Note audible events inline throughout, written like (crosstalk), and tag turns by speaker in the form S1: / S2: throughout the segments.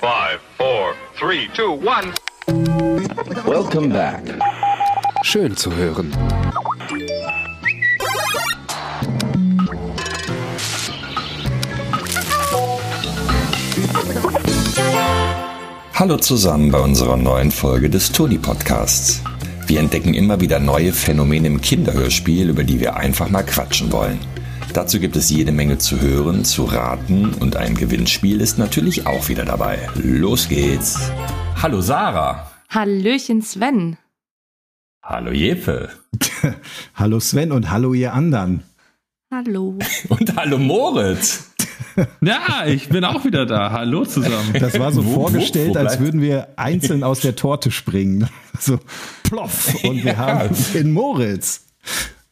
S1: Five, four, three, two, one.
S2: Welcome back.
S3: Schön zu hören.
S2: Hallo zusammen bei unserer neuen Folge des Toni Podcasts. Wir entdecken immer wieder neue Phänomene im Kinderhörspiel, über die wir einfach mal quatschen wollen. Dazu gibt es jede Menge zu hören, zu raten und ein Gewinnspiel ist natürlich auch wieder dabei. Los geht's. Hallo Sarah.
S4: Hallöchen Sven.
S2: Hallo Jeppe. (laughs)
S5: hallo Sven und hallo ihr anderen.
S4: Hallo. (laughs)
S2: Und hallo Moritz. (laughs)
S6: Ja, ich bin auch wieder da. Hallo zusammen.
S5: Das war so wo, vorgestellt, wo, wo als würden wir einzeln aus der Torte springen. So ploff. Und wir haben den Moritz.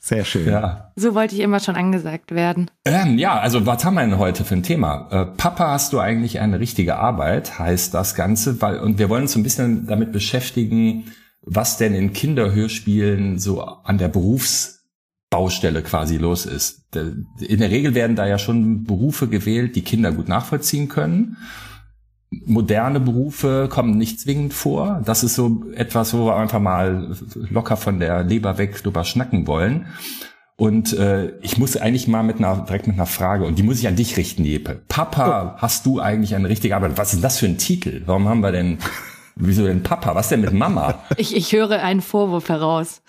S5: Sehr schön.
S4: Ja. So wollte ich immer schon angesagt werden.
S2: Ähm, ja, also was haben wir denn heute für ein Thema? Äh, Papa, hast du eigentlich eine richtige Arbeit, heißt das Ganze, weil, und wir wollen uns ein bisschen damit beschäftigen, was denn in Kinderhörspielen so an der Berufsbaustelle quasi los ist. In der Regel werden da ja schon Berufe gewählt, die Kinder gut nachvollziehen können moderne Berufe kommen nicht zwingend vor. Das ist so etwas, wo wir einfach mal locker von der Leber weg drüber schnacken wollen. Und äh, ich muss eigentlich mal mit einer, direkt mit einer Frage, und die muss ich an dich richten, Jeppe. Papa, oh. hast du eigentlich eine richtige Arbeit? Was ist das für ein Titel? Warum haben wir denn, wieso denn Papa? Was denn mit Mama? (laughs)
S4: Ich, ich höre einen Vorwurf heraus.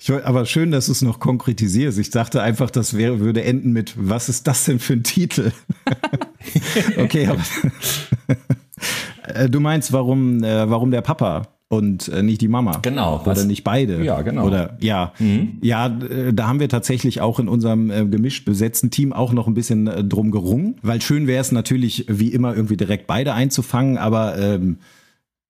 S5: Ich, aber schön, dass du es noch konkretisierst. Ich dachte einfach, das wäre, würde enden mit, was ist das denn für ein Titel? (laughs) okay, aber (laughs) du meinst, warum, äh, warum der Papa und äh, nicht die Mama.
S2: Genau.
S5: Oder nicht beide.
S2: Ja, genau.
S5: Oder ja, mhm. ja, da haben wir tatsächlich auch in unserem äh, gemischt besetzten Team auch noch ein bisschen äh, drum gerungen, weil schön wäre es natürlich wie immer irgendwie direkt beide einzufangen, aber ähm,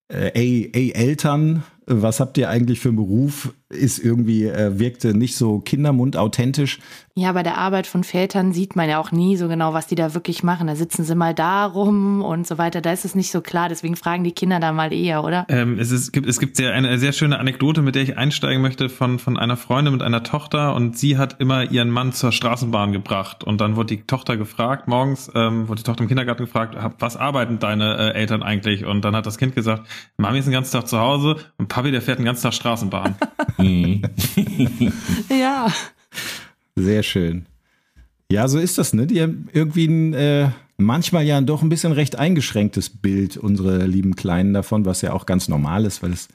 S5: äh, ey, ey Eltern, was habt ihr eigentlich für einen Beruf? Ist irgendwie, äh, wirkte nicht so Kindermund authentisch.
S4: Ja, bei der Arbeit von Vätern sieht man ja auch nie so genau, was die da wirklich machen. Da sitzen sie mal da rum und so weiter. Da ist es nicht so klar. Deswegen fragen die Kinder da mal eher, oder?
S6: Ähm, es, ist, gibt, es gibt sehr, eine sehr schöne Anekdote, mit der ich einsteigen möchte von, von einer Freundin mit einer Tochter. Und sie hat immer ihren Mann zur Straßenbahn gebracht. Und dann wurde die Tochter gefragt, morgens ähm, wurde die Tochter im Kindergarten gefragt, was arbeiten deine äh, Eltern eigentlich? Und dann hat das Kind gesagt, Mami ist den ganzen Tag zu Hause und Papi, der fährt den ganzen Tag Straßenbahn. (laughs)
S4: Mhm. (laughs) ja.
S5: Sehr schön. Ja, so ist das, ne? Die haben irgendwie ein, äh, manchmal ja doch ein bisschen recht eingeschränktes Bild, unsere lieben Kleinen davon, was ja auch ganz normal ist, weil es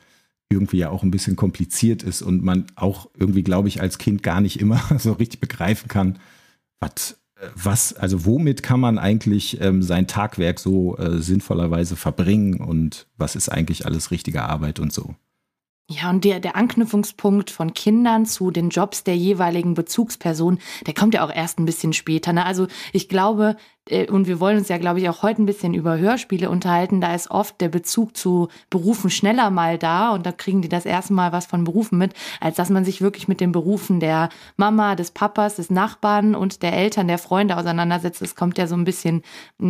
S5: irgendwie ja auch ein bisschen kompliziert ist und man auch irgendwie, glaube ich, als Kind gar nicht immer (laughs) so richtig begreifen kann, was, was also womit kann man eigentlich ähm, sein Tagwerk so äh, sinnvollerweise verbringen und was ist eigentlich alles richtige Arbeit und so.
S4: Ja, und der, der Anknüpfungspunkt von Kindern zu den Jobs der jeweiligen Bezugsperson, der kommt ja auch erst ein bisschen später. Ne? Also ich glaube, und wir wollen uns ja, glaube ich, auch heute ein bisschen über Hörspiele unterhalten. Da ist oft der Bezug zu Berufen schneller mal da und da kriegen die das erste Mal was von Berufen mit, als dass man sich wirklich mit den Berufen der Mama, des Papas, des Nachbarn und der Eltern, der Freunde auseinandersetzt. Das kommt ja so ein bisschen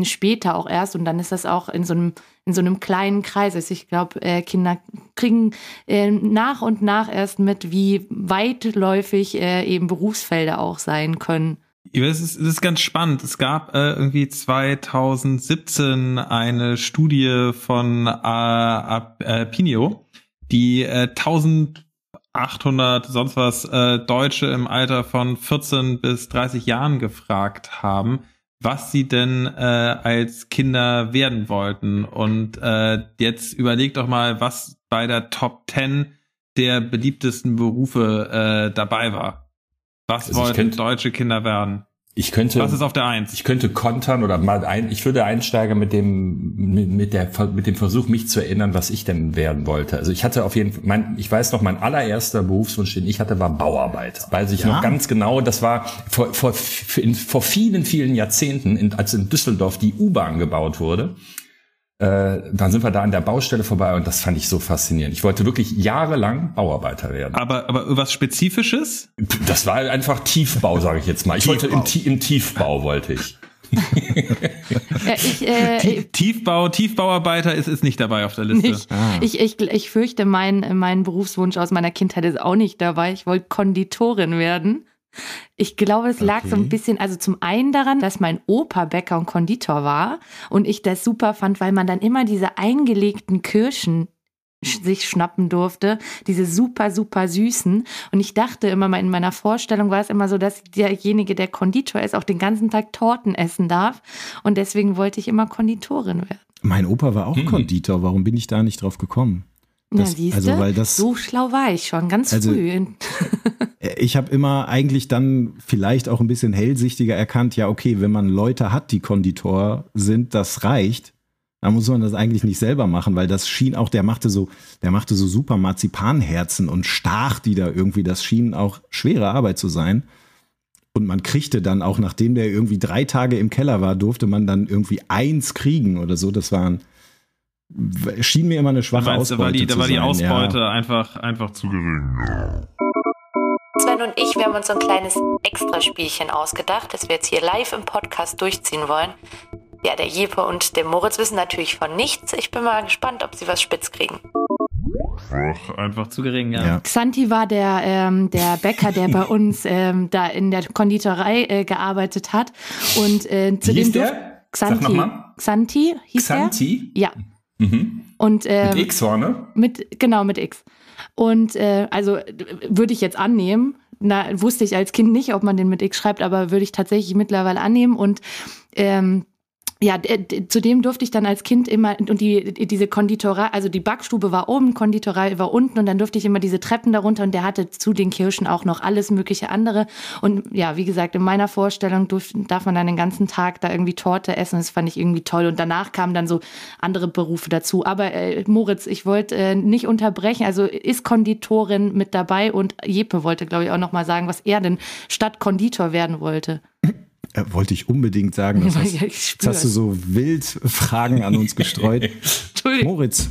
S4: später auch erst und dann ist das auch in so einem, in so einem kleinen Kreis. Also ich glaube, äh, Kinder kriegen äh, nach und nach erst mit, wie weitläufig eben Berufsfelder auch sein können.
S6: Das ist, das ist ganz spannend. Es gab äh, irgendwie 2017 eine Studie von äh, äh, Pinio, die äh, 1800 sonst was äh, Deutsche im Alter von 14 bis 30 Jahren gefragt haben, was sie denn äh, als Kinder werden wollten. Und äh, jetzt überlegt doch mal, was bei der Top 10 der beliebtesten Berufe äh, dabei war. Was also wollen könnte, deutsche Kinder werden?
S2: Ich könnte.
S6: Was ist auf der Eins?
S2: Ich könnte kontern oder mal ein, ich würde einsteigen mit dem, mit, mit der, mit dem Versuch, mich zu erinnern, was ich denn werden wollte. Also ich hatte auf jeden Fall, mein, ich weiß noch, mein allererster Berufswunsch, den ich hatte, war Bauarbeiter. Weiß ich ja? noch ganz genau, das war vor, vor, vor vielen, vielen Jahrzehnten, in, als in Düsseldorf die U-Bahn gebaut wurde dann sind wir da an der Baustelle vorbei und das fand ich so faszinierend. Ich wollte wirklich jahrelang Bauarbeiter werden.
S6: Aber, aber was Spezifisches?
S2: Das war einfach Tiefbau, sage ich jetzt mal. Ich Tiefbau. wollte im, im Tiefbau wollte ich. (laughs)
S6: ja, ich, äh, Tiefbau, Tiefbauarbeiter ist, ist nicht dabei auf der Liste.
S4: Nicht. Ah. Ich, ich, ich fürchte, mein, mein Berufswunsch aus meiner Kindheit ist auch nicht dabei. Ich wollte Konditorin werden. Ich glaube, es lag so
S5: Okay.
S4: ein bisschen, also zum einen daran, dass mein Opa Bäcker und Konditor war und ich das super fand, weil man dann immer diese eingelegten Kirschen sch- sich schnappen durfte, diese super, super süßen. Und ich dachte immer mal in meiner Vorstellung war es immer so, dass derjenige, der Konditor ist, auch den ganzen Tag Torten essen darf. Und deswegen wollte ich immer Konditorin werden.
S5: Mein Opa war auch
S2: Hm.
S5: Konditor. Warum bin ich da nicht drauf gekommen?
S4: Ja,
S5: Das-
S4: siehst
S5: also,
S4: du,
S5: weil das-
S4: so schlau war ich schon, ganz
S5: Also-
S4: früh.
S5: Äh, Ich habe immer eigentlich dann vielleicht auch ein bisschen hellsichtiger erkannt, ja, okay, wenn man Leute hat, die Konditor sind, das reicht. Dann muss man das eigentlich nicht selber machen, weil das schien auch, der machte so, der machte so super Marzipanherzen und stach die da irgendwie. Das schien auch schwere Arbeit zu sein. Und man kriegte dann auch, nachdem der irgendwie drei Tage im Keller war, durfte man dann irgendwie eins kriegen oder so. Das waren, schien mir immer eine schwache
S6: meinst,
S5: Ausbeute
S6: war die, da war die
S5: sein.
S6: Ausbeute
S5: Ja.
S6: einfach, einfach zu gering.
S7: Sven und ich, wir haben uns so ein kleines Extraspielchen ausgedacht, das wir jetzt hier live im Podcast durchziehen wollen. Ja, der Jeppe und der Moritz wissen natürlich von nichts. Ich bin mal gespannt, ob sie was spitz kriegen.
S6: Einfach zu gering, ja.
S5: Ja.
S4: Xanti war der, ähm, der Bäcker, der bei (laughs) uns ähm, da in der Konditorei äh, gearbeitet hat. Und äh, zu
S2: Wie
S4: dem
S2: hieß der?
S4: durf-
S2: Sag
S4: Xanti.
S2: noch mal.
S4: Xanti hieß
S2: Xanti?
S4: der? Ja.
S2: Mhm.
S4: Und ähm,
S2: Mit X vorne?
S4: Mit, genau, mit X. Und äh, also äh, würde ich jetzt annehmen. Na, wusste ich als Kind nicht, ob man den mit X schreibt, aber würde ich tatsächlich mittlerweile annehmen. Und ähm, ja, zudem durfte ich dann als Kind immer, und die, die- diese Konditorei, also die Backstube war oben, Konditorei war unten und dann durfte ich immer diese Treppen darunter und der hatte zu den Kirschen auch noch alles mögliche andere. Und ja, wie gesagt, in meiner Vorstellung durf, darf man dann den ganzen Tag da irgendwie Torte essen. Das fand ich irgendwie toll. Und danach kamen dann so andere Berufe dazu. Aber äh, Moritz, ich wollte äh, nicht unterbrechen. Also ist Konditorin mit dabei und Jeppe wollte, glaube ich, auch noch mal sagen, was er denn statt Konditor werden wollte. (clears throat)
S5: Äh, wollte ich unbedingt sagen. Das (laughs)
S4: ich
S5: jetzt hast du so wild Fragen an uns gestreut. (laughs)
S4: Entschuldigung.
S5: Moritz,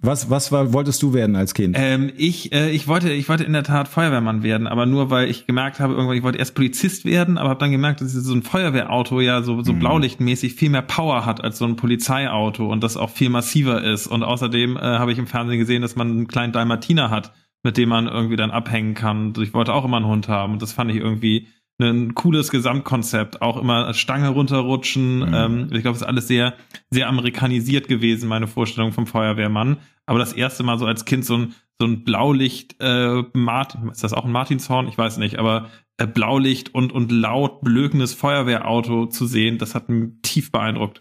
S5: was, was war, wolltest du werden als Kind?
S6: Ähm, ich, äh, ich wollte, ich wollte in der Tat Feuerwehrmann werden, aber nur weil ich gemerkt habe, irgendwann, ich wollte erst Polizist werden, aber habe dann gemerkt, dass so ein Feuerwehrauto ja so, so blaulichtmäßig viel mehr Power hat als so ein Polizeiauto und das auch viel massiver ist. Und außerdem äh, habe ich im Fernsehen gesehen, dass man einen kleinen Dalmatiner hat, mit dem man irgendwie dann abhängen kann. Und ich wollte auch immer einen Hund haben und das fand ich irgendwie ein cooles Gesamtkonzept. Auch immer Stange runterrutschen. Ähm, ich glaube, es ist alles sehr, sehr amerikanisiert gewesen, meine Vorstellung vom Feuerwehrmann. Aber das erste Mal so als Kind so ein, so ein Blaulicht, äh, Martin, ist das auch ein Martinshorn? Ich weiß nicht, aber äh, Blaulicht und, und laut blökendes Feuerwehrauto zu sehen, das hat mich tief beeindruckt.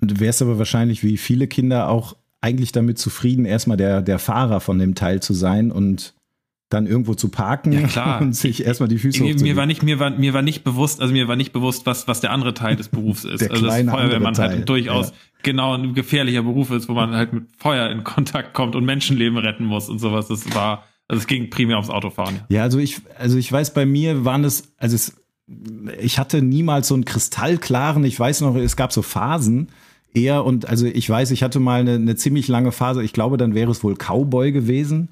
S5: Du wärst aber wahrscheinlich wie viele Kinder auch eigentlich damit zufrieden, erstmal der, der Fahrer von dem Teil zu sein und dann irgendwo zu parken
S6: Ja, klar. (laughs)
S5: und sich erstmal die Füße
S6: Mir, mir war nicht, mir war, mir war nicht bewusst, also mir war nicht bewusst, was, was der andere Teil des Berufs ist.
S5: Der
S6: also das
S5: kleine
S6: Feuerwehrmann halt durchaus
S5: ja.
S6: genau ein gefährlicher Beruf ist, wo man halt mit Feuer in Kontakt kommt und Menschenleben retten muss und sowas. Das war, also es ging primär ums Autofahren.
S5: Ja, also ich, also ich weiß, bei mir waren es, also es, ich hatte niemals so einen kristallklaren, ich weiß noch, es gab so Phasen eher und also ich weiß, ich hatte mal eine, eine ziemlich lange Phase, ich glaube, dann wäre es wohl Cowboy gewesen.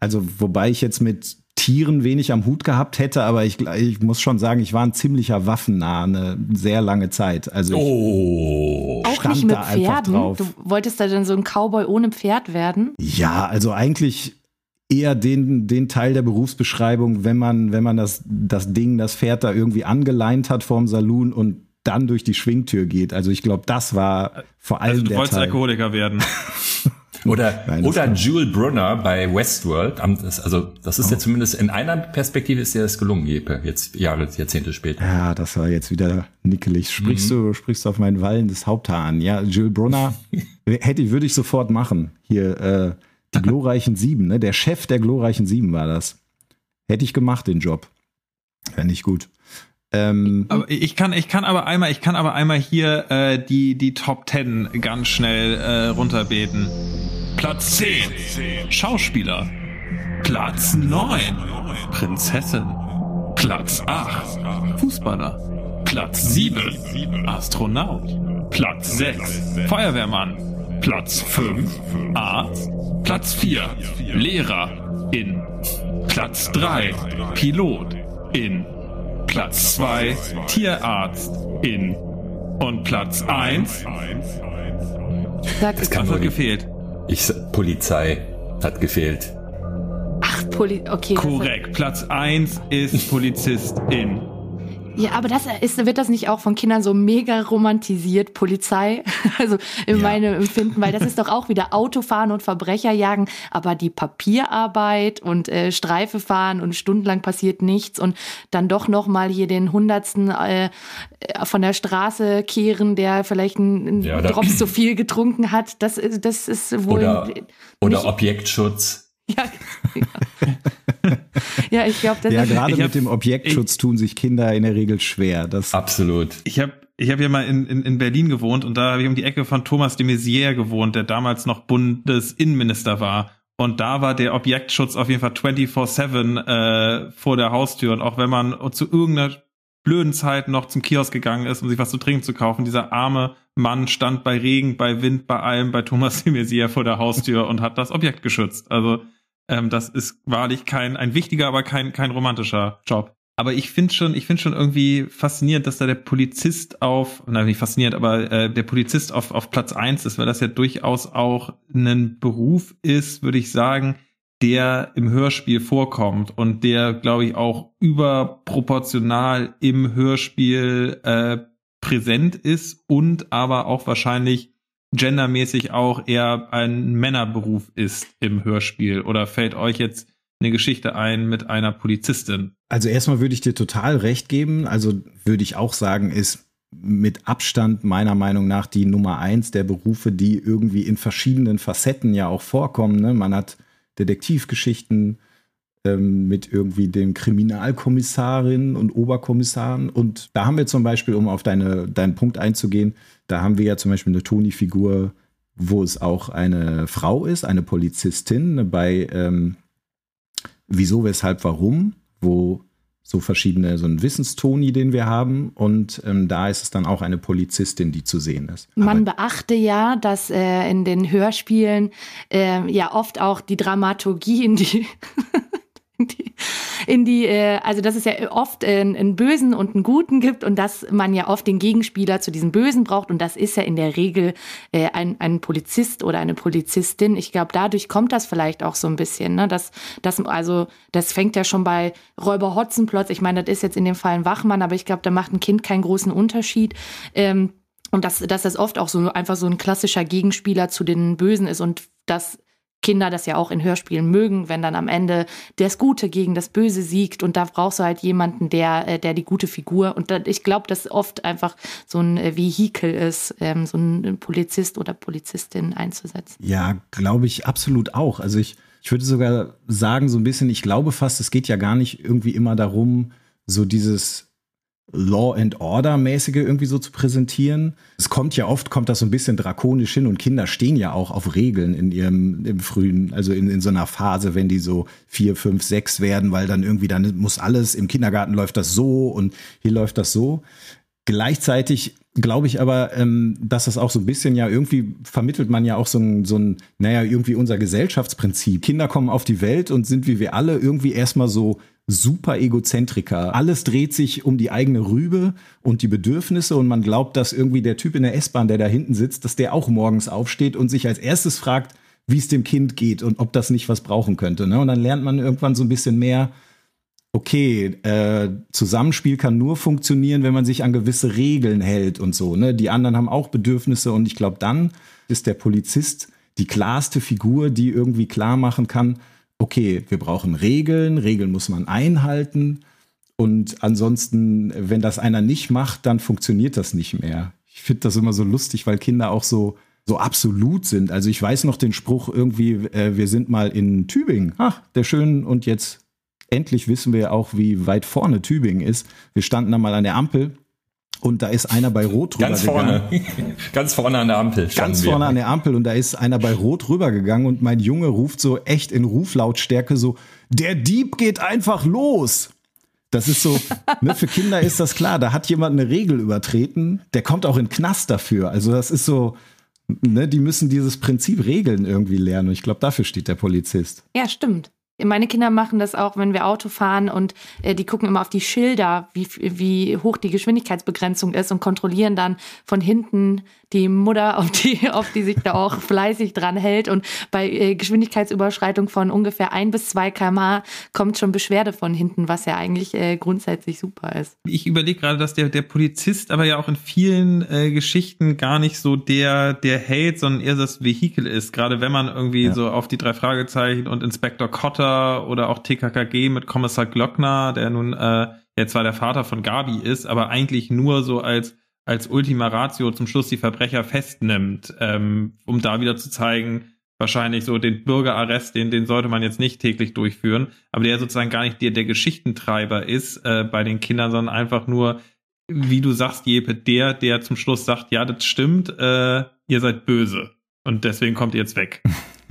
S5: Also wobei ich jetzt mit Tieren wenig am Hut gehabt hätte, aber ich, ich muss schon sagen, ich war ein ziemlicher Waffennah eine sehr lange Zeit. Also ich,
S2: Oh.
S4: Auch
S5: stand
S4: nicht mit
S5: da einfach
S4: Pferden.
S5: drauf.
S4: Du wolltest da dann so ein Cowboy ohne Pferd werden?
S5: Ja, also eigentlich eher den, den Teil der Berufsbeschreibung, wenn man, wenn man das, das Ding, das Pferd da irgendwie angeleint hat vorm Saloon und dann durch die Schwingtür geht. Also ich glaube, das war vor allem
S6: Also du
S5: der
S6: wolltest
S5: Teil.
S6: Alkoholiker werden. (laughs)
S2: Oder,
S5: Nein,
S2: oder Jules Brunner bei Westworld. Also, das ist ja zumindest in einer Perspektive ist dir das gelungen, Jeppe, jetzt Jahre, Jahrzehnte später.
S5: Ja, das war jetzt wieder nickelig. Sprichst du, sprichst du auf mein wallendes Haupthaar an. Ja, Jules Brunner (laughs) hätte, würde ich sofort machen. Hier, äh, die glorreichen Sieben, ne? Der Chef der glorreichen Sieben war das. Hätte ich gemacht, den Job. Wäre nicht gut. Ähm,
S6: Aber ich kann, ich kann aber einmal, ich kann aber einmal hier äh, die die Top 10 ganz schnell äh, runterbeten. Platz 10 Schauspieler. Platz 9 Prinzessin. Platz 8 Fußballer. Platz 7 Astronaut. Platz 6 Feuerwehrmann. Platz 5 Arzt. Platz 4 Lehrer in. Platz 3 Pilot in. Platz 2 Tierarzt in. Und Platz 1
S4: Sag,
S6: hat
S2: die-
S6: gefehlt?
S2: Ich, sa- Polizei hat gefehlt.
S4: ach, Poli okay.
S6: Korrekt. Platz eins ist Polizistin.
S4: Ja, aber das ist, wird das nicht auch von Kindern so mega romantisiert, Polizei? (laughs) Also in
S5: Ja.
S4: meinem Empfinden, weil das ist doch auch wieder Autofahren und Verbrecherjagen, aber die Papierarbeit und äh, Streife fahren und stundenlang passiert nichts und dann doch noch mal hier den Hundertsten äh, von der Straße kehren, der vielleicht einen
S2: Ja,
S4: Drops zu viel getrunken hat, das ist, das ist wohl
S2: Oder, oder Objektschutz.
S4: Ja, (laughs) ja. ja, ich glaube, das
S5: Ja, gerade
S6: Ich hab-
S5: mit dem Objektschutz tun sich Kinder in der Regel schwer. Das,
S2: Absolut.
S6: Ich habe ich hab ja mal in, in, in Berlin gewohnt und da habe ich um die Ecke von Thomas de Maizière gewohnt, der damals noch Bundesinnenminister war. Und da war der Objektschutz auf jeden Fall 24-7 äh, vor der Haustür. Und auch wenn man zu irgendeiner blöden Zeit noch zum Kiosk gegangen ist, um sich was zu trinken zu kaufen, dieser arme Mann stand bei Regen, bei Wind, bei allem, bei Thomas de Maizière vor der Haustür und hat das Objekt geschützt. Also ähm, das ist wahrlich kein, ein wichtiger, aber kein, kein romantischer Job. Aber ich finde schon, ich finde schon irgendwie faszinierend, dass da der Polizist auf, nein, nicht faszinierend, aber äh, der Polizist auf, auf Platz eins ist, weil das ja durchaus auch ein Beruf ist, würde ich sagen, der im Hörspiel vorkommt und der, glaube ich, auch überproportional im Hörspiel äh, präsent ist und aber auch wahrscheinlich gendermäßig auch eher ein Männerberuf ist im Hörspiel. Oder fällt euch jetzt eine Geschichte ein mit einer Polizistin?
S5: Also erstmal würde ich dir total recht geben. Also würde ich auch sagen, ist mit Abstand meiner Meinung nach die Nummer eins der Berufe, die irgendwie in verschiedenen Facetten ja auch vorkommen. Ne? Man hat Detektivgeschichten ähm, mit irgendwie den Kriminalkommissarinnen und Oberkommissaren. Und da haben wir zum Beispiel, um auf deine, deinen Punkt einzugehen, da haben wir ja zum Beispiel eine Toni-Figur, wo es auch eine Frau ist, eine Polizistin ne, bei ähm, Wieso, Weshalb, Warum, wo so verschiedene, so ein Wissenstoni, den wir haben. Und ähm, da ist es dann auch eine Polizistin, die zu sehen ist.
S4: Man
S5: Aber-
S4: beachte ja, dass äh, in den Hörspielen äh, ja oft auch die Dramaturgie in die, (laughs) in die, äh, also dass es ja oft äh, einen Bösen und einen Guten gibt und dass man ja oft den Gegenspieler zu diesem Bösen braucht und das ist ja in der Regel äh, ein, ein Polizist oder eine Polizistin. Ich glaube, dadurch kommt das vielleicht auch so ein bisschen, ne? Das, das, also das fängt ja schon bei Räuber Hotzenplotz. Ich meine, das ist jetzt in dem Fall ein Wachmann, aber ich glaube, da macht ein Kind keinen großen Unterschied. Ähm, und dass, dass das oft auch so einfach so ein klassischer Gegenspieler zu den Bösen ist und dass Kinder das ja auch in Hörspielen mögen, wenn dann am Ende das Gute gegen das Böse siegt und da brauchst du halt jemanden, der, äh, der die gute Figur und ich glaube, dass oft einfach so ein äh, Vehikel ist, ähm, so ein Polizist oder Polizistin einzusetzen.
S5: Ja, glaube ich absolut auch. Also ich, ich würde sogar sagen, so ein bisschen, ich glaube fast, es geht ja gar nicht irgendwie immer darum, so dieses Law and Order mäßige irgendwie so zu präsentieren. Es kommt ja oft, kommt das so ein bisschen drakonisch hin und Kinder stehen ja auch auf Regeln in ihrem im frühen, also in, in so einer Phase, wenn die so vier, fünf, sechs werden, weil dann irgendwie dann muss alles, im Kindergarten läuft das so und hier läuft das so. Gleichzeitig glaube ich aber, ähm, dass das auch so ein bisschen ja irgendwie vermittelt man ja auch so ein, so ein, naja, irgendwie unser Gesellschaftsprinzip. Kinder kommen auf die Welt und sind wie wir alle irgendwie erstmal so super Egozentriker. Alles dreht sich um die eigene Rübe und die Bedürfnisse und man glaubt, dass irgendwie der Typ in der S-Bahn, der da hinten sitzt, dass der auch morgens aufsteht und sich als erstes fragt, wie es dem Kind geht und ob das nicht was brauchen könnte. Ne? Und dann lernt man irgendwann so ein bisschen mehr, okay, äh, Zusammenspiel kann nur funktionieren, wenn man sich an gewisse Regeln hält und so. Ne? Die anderen haben auch Bedürfnisse und ich glaube, dann ist der Polizist die klarste Figur, die irgendwie klar machen kann, okay, wir brauchen Regeln, Regeln muss man einhalten und ansonsten, wenn das einer nicht macht, dann funktioniert das nicht mehr. Ich finde das immer so lustig, weil Kinder auch so so absolut sind. Also ich weiß noch den Spruch irgendwie, äh, wir sind mal in Tübingen. Ach, der schön und jetzt endlich wissen wir auch, wie weit vorne Tübingen ist. Wir standen da mal an der Ampel und da ist einer bei Rot
S2: Ganz
S5: rübergegangen.
S2: vorne. (laughs) Ganz vorne an der Ampel.
S5: Ganz
S2: wir.
S5: vorne an der Ampel und da ist einer bei Rot rübergegangen und mein Junge ruft so echt in Ruflautstärke so, der Dieb geht einfach los. Das ist so, ne, für Kinder ist das klar, da hat jemand eine Regel übertreten, der kommt auch in den Knast dafür. Also das ist so, ne, die müssen dieses Prinzip Regeln irgendwie lernen und ich glaube, dafür steht der Polizist.
S4: Ja, stimmt. Meine Kinder machen das auch, wenn wir Auto fahren und äh, die gucken immer auf die Schilder, wie, wie hoch die Geschwindigkeitsbegrenzung ist und kontrollieren dann von hinten die Mutter, auf die, auf die sich da auch (laughs) fleißig dran hält. Und bei äh, Geschwindigkeitsüberschreitung von ungefähr ein bis zwei kmh kommt schon Beschwerde von hinten, was ja eigentlich äh, grundsätzlich super ist.
S6: Ich überlege gerade, dass der, der Polizist aber ja auch in vielen äh, Geschichten gar nicht so der, der Held, sondern eher das Vehikel ist. Gerade wenn man irgendwie ja. so auf die drei Fragezeichen und Inspektor Cotter oder auch TKKG mit Kommissar Glockner, der nun äh, der zwar der Vater von Gabi ist, aber eigentlich nur so als als Ultima Ratio zum Schluss die Verbrecher festnimmt, ähm, um da wieder zu zeigen, wahrscheinlich so den Bürgerarrest, den, den sollte man jetzt nicht täglich durchführen, aber der sozusagen gar nicht der, der Geschichtentreiber ist äh, bei den Kindern, sondern einfach nur, wie du sagst, Jepe, der, der zum Schluss sagt, ja, das stimmt, äh, ihr seid böse und deswegen kommt ihr jetzt weg.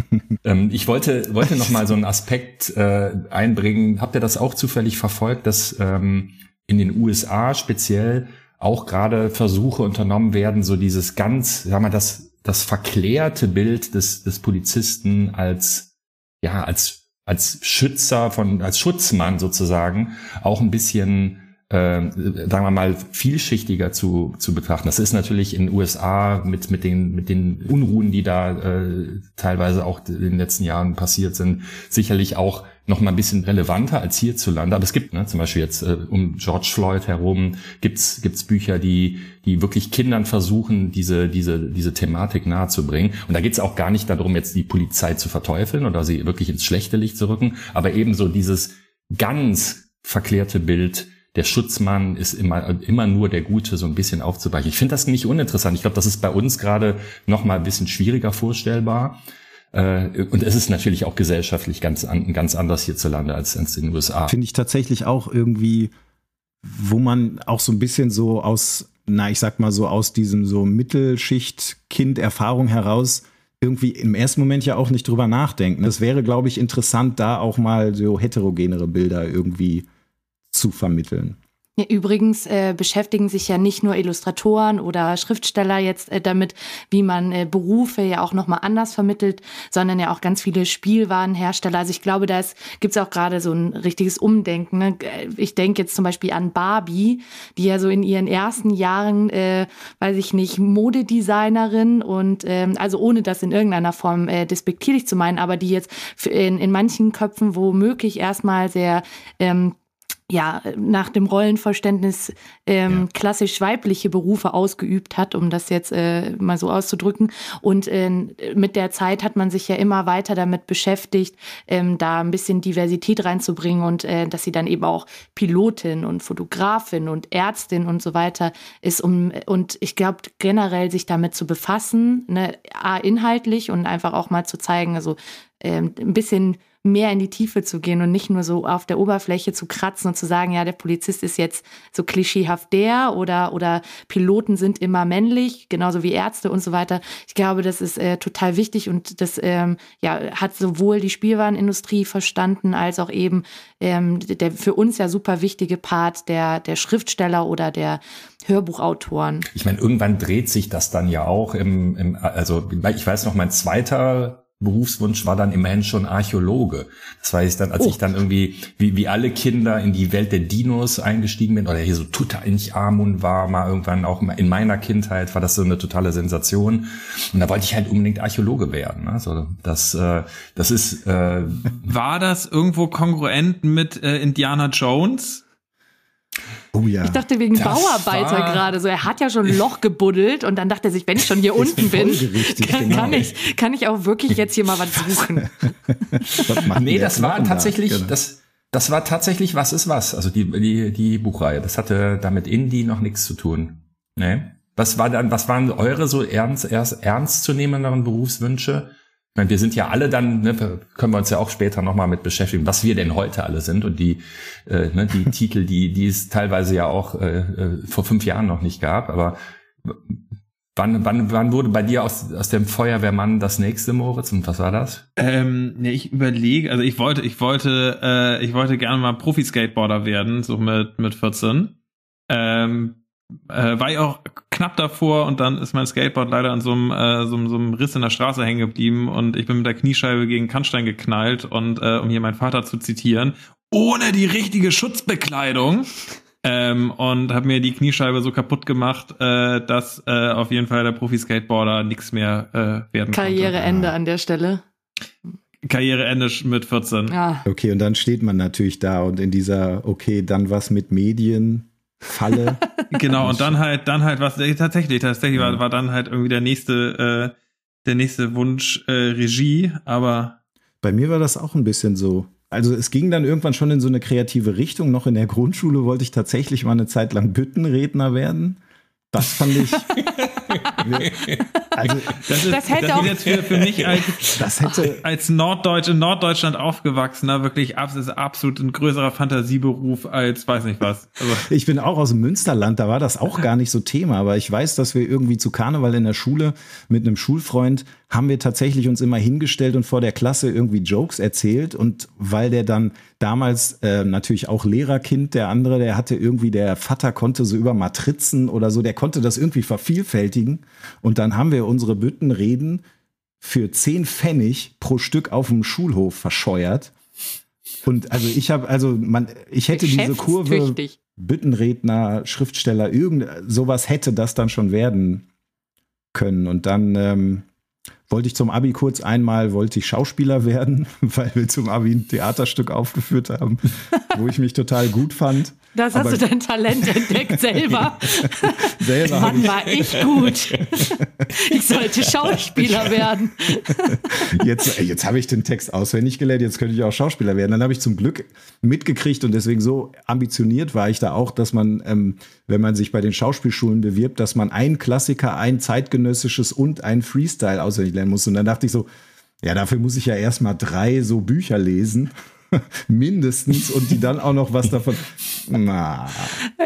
S6: (laughs)
S2: ähm, ich wollte, wollte noch mal so einen Aspekt äh, einbringen. Habt ihr das auch zufällig verfolgt, dass ähm, in den USA speziell auch gerade Versuche unternommen werden, so dieses ganz, sagen wir das, das verklärte Bild des, des Polizisten als, ja, als, als Schützer von, als Schutzmann sozusagen auch ein bisschen äh, sagen wir mal, vielschichtiger zu, zu betrachten. Das ist natürlich in den USA mit, mit, den, mit den Unruhen, die da äh, teilweise auch in den letzten Jahren passiert sind, sicherlich auch noch mal ein bisschen relevanter als hierzulande. Aber es gibt ne, zum Beispiel jetzt äh, um George Floyd herum gibt's gibt's Bücher, die die wirklich Kindern versuchen, diese diese diese Thematik nahezubringen. Und da geht's auch gar nicht darum, jetzt die Polizei zu verteufeln oder sie wirklich ins schlechte Licht zu rücken, aber ebenso dieses ganz verklärte Bild der Schutzmann ist immer, immer nur der Gute, so ein bisschen aufzuweichen. Ich finde das nicht uninteressant. Ich glaube, das ist bei uns gerade noch mal ein bisschen schwieriger vorstellbar. Äh, und es ist natürlich auch gesellschaftlich ganz, ganz anders hierzulande als in den USA.
S5: Finde ich tatsächlich auch irgendwie, wo man auch so ein bisschen so aus, na, ich sag mal so aus diesem so Mittelschicht-Kind-Erfahrung heraus irgendwie im ersten Moment ja auch nicht drüber nachdenken. Es wäre, glaube ich, interessant, da auch mal so heterogenere Bilder irgendwie zu vermitteln.
S4: Übrigens äh, beschäftigen sich ja nicht nur Illustratoren oder Schriftsteller jetzt äh, damit, wie man äh, Berufe ja auch nochmal anders vermittelt, sondern ja auch ganz viele Spielwarenhersteller. Also ich glaube, da gibt es auch gerade so ein richtiges Umdenken. Ne? Ich denke jetzt zum Beispiel an Barbie, die ja so in ihren ersten Jahren, äh, weiß ich nicht, Modedesignerin und ähm, also ohne das in irgendeiner Form äh, despektierlich zu meinen, aber die jetzt in, in manchen Köpfen womöglich erstmal sehr ähm, ja, nach dem Rollenverständnis ähm, ja. klassisch weibliche Berufe ausgeübt hat, um das jetzt äh, mal so auszudrücken. Und äh, mit der Zeit hat man sich ja immer weiter damit beschäftigt, ähm, da ein bisschen Diversität reinzubringen und äh, dass sie dann eben auch Pilotin und Fotografin und Ärztin und so weiter ist. Um, und ich glaube, generell sich damit zu befassen, ne, A, inhaltlich und einfach auch mal zu zeigen, also ähm, ein bisschen mehr in die Tiefe zu gehen und nicht nur so auf der Oberfläche zu kratzen und zu sagen, ja, der Polizist ist jetzt so klischeehaft der oder, oder Piloten sind immer männlich, genauso wie Ärzte und so weiter. Ich glaube, das ist äh, total wichtig und das ähm, ja, hat sowohl die Spielwarenindustrie verstanden, als auch eben ähm, der für uns ja super wichtige Part der, der Schriftsteller oder der Hörbuchautoren.
S2: Ich meine, irgendwann dreht sich das dann ja auch im, im also ich weiß noch, mein zweiter Berufswunsch war dann immerhin schon Archäologe. Das war ich dann, als oh. ich dann irgendwie, wie, wie alle Kinder in die Welt der Dinos eingestiegen bin, oder hier so Tutanchamun war, mal irgendwann auch in meiner Kindheit war das so eine totale Sensation. Und da wollte ich halt unbedingt Archäologe werden. Also das, äh, das ist. Äh,
S6: war das irgendwo kongruent mit äh, Indiana Jones?
S4: Oh ja. Ich dachte wegen das Bauarbeiter gerade so. Er hat ja schon ein Loch gebuddelt und dann dachte er sich, wenn ich schon hier (laughs) unten bin, kann, genau. kann, ich, kann ich auch wirklich jetzt hier mal was suchen. (laughs)
S2: nee, das war tatsächlich, da? genau. das, das war tatsächlich was ist was. Also die, die, die Buchreihe. Das hatte damit Indie noch nichts zu tun. Nee. Was war dann, was waren eure so ernst, erst ernstzunehmenderen Berufswünsche? Ich meine, wir sind ja alle dann, ne, können wir uns ja auch später nochmal mit beschäftigen, was wir denn heute alle sind und die, äh, ne, die (laughs) Titel, die, die es teilweise ja auch äh, äh, vor fünf Jahren noch nicht gab. Aber wann, wann, wann wurde bei dir aus, aus dem Feuerwehrmann das nächste, Moritz? Und was war das?
S6: Ähm, ne, ich überlege, also ich wollte, ich wollte, äh, ich wollte gerne mal Profi-Skateboarder werden, so mit, mit 14. Ähm, äh, war ich auch knapp davor und dann ist mein Skateboard leider an so einem, äh, so, so einem Riss in der Straße hängen geblieben und ich bin mit der Kniescheibe gegen Kannstein geknallt und äh, um hier meinen Vater zu zitieren, ohne die richtige Schutzbekleidung (laughs) ähm, und habe mir die Kniescheibe so kaputt gemacht, äh, dass äh, auf jeden Fall der Profi-Skateboarder nichts mehr äh, werden
S4: Karriereende an der Stelle.
S6: Karriereende mit 14.
S4: Ja.
S5: Okay, und dann steht man natürlich da und in dieser, okay, dann was mit Medien. Falle. (laughs)
S6: genau, und dann halt, dann halt was, tatsächlich, tatsächlich war, war dann halt irgendwie der nächste, äh, der nächste Wunsch äh, Regie, aber.
S5: Bei mir war das auch ein bisschen so. Also es ging dann irgendwann schon in so eine kreative Richtung. Noch in der Grundschule wollte ich tatsächlich mal eine Zeit lang Büttenredner werden. Das fand ich. (laughs)
S6: also, das, ist, das hätte das auch jetzt für, für mich als, das hätte, als Norddeutsch in Norddeutschland aufgewachsener wirklich ist absolut ein größerer Fantasieberuf als weiß nicht was.
S5: Also. Ich bin auch aus dem Münsterland, da war das auch gar nicht so Thema, aber ich weiß, dass wir irgendwie zu Karneval in der Schule mit einem Schulfreund haben wir tatsächlich uns immer hingestellt und vor der Klasse irgendwie Jokes erzählt. Und weil der dann damals äh, natürlich auch Lehrerkind, der andere, der hatte irgendwie, der Vater konnte so über Matrizen oder so, der konnte das irgendwie vervielfältigen. Und dann haben wir unsere Büttenreden für zehn Pfennig pro Stück auf dem Schulhof verscheuert. Und also ich habe, also man, ich hätte diese Kurve Büttenredner, Schriftsteller, irgend sowas hätte das dann schon werden können. Und dann ähm, wollte ich zum Abi kurz einmal, wollte ich Schauspieler werden, (laughs) weil wir zum Abi ein Theaterstück aufgeführt haben, wo ich mich total gut fand.
S4: Das hast Aber du dein Talent entdeckt (laughs) selber. selber Mann, war ich gut. (laughs) Ich sollte Schauspieler werden.
S5: Jetzt, jetzt habe ich den Text auswendig gelernt, jetzt könnte ich auch Schauspieler werden. Dann habe ich zum Glück mitgekriegt und deswegen so ambitioniert war ich da auch, dass man, ähm, wenn man sich bei den Schauspielschulen bewirbt, dass man ein Klassiker, ein zeitgenössisches und ein Freestyle auswendig lernen muss. Und dann dachte ich so, ja, dafür muss ich ja erstmal drei so Bücher lesen. (laughs) mindestens und die dann auch noch was davon. Na,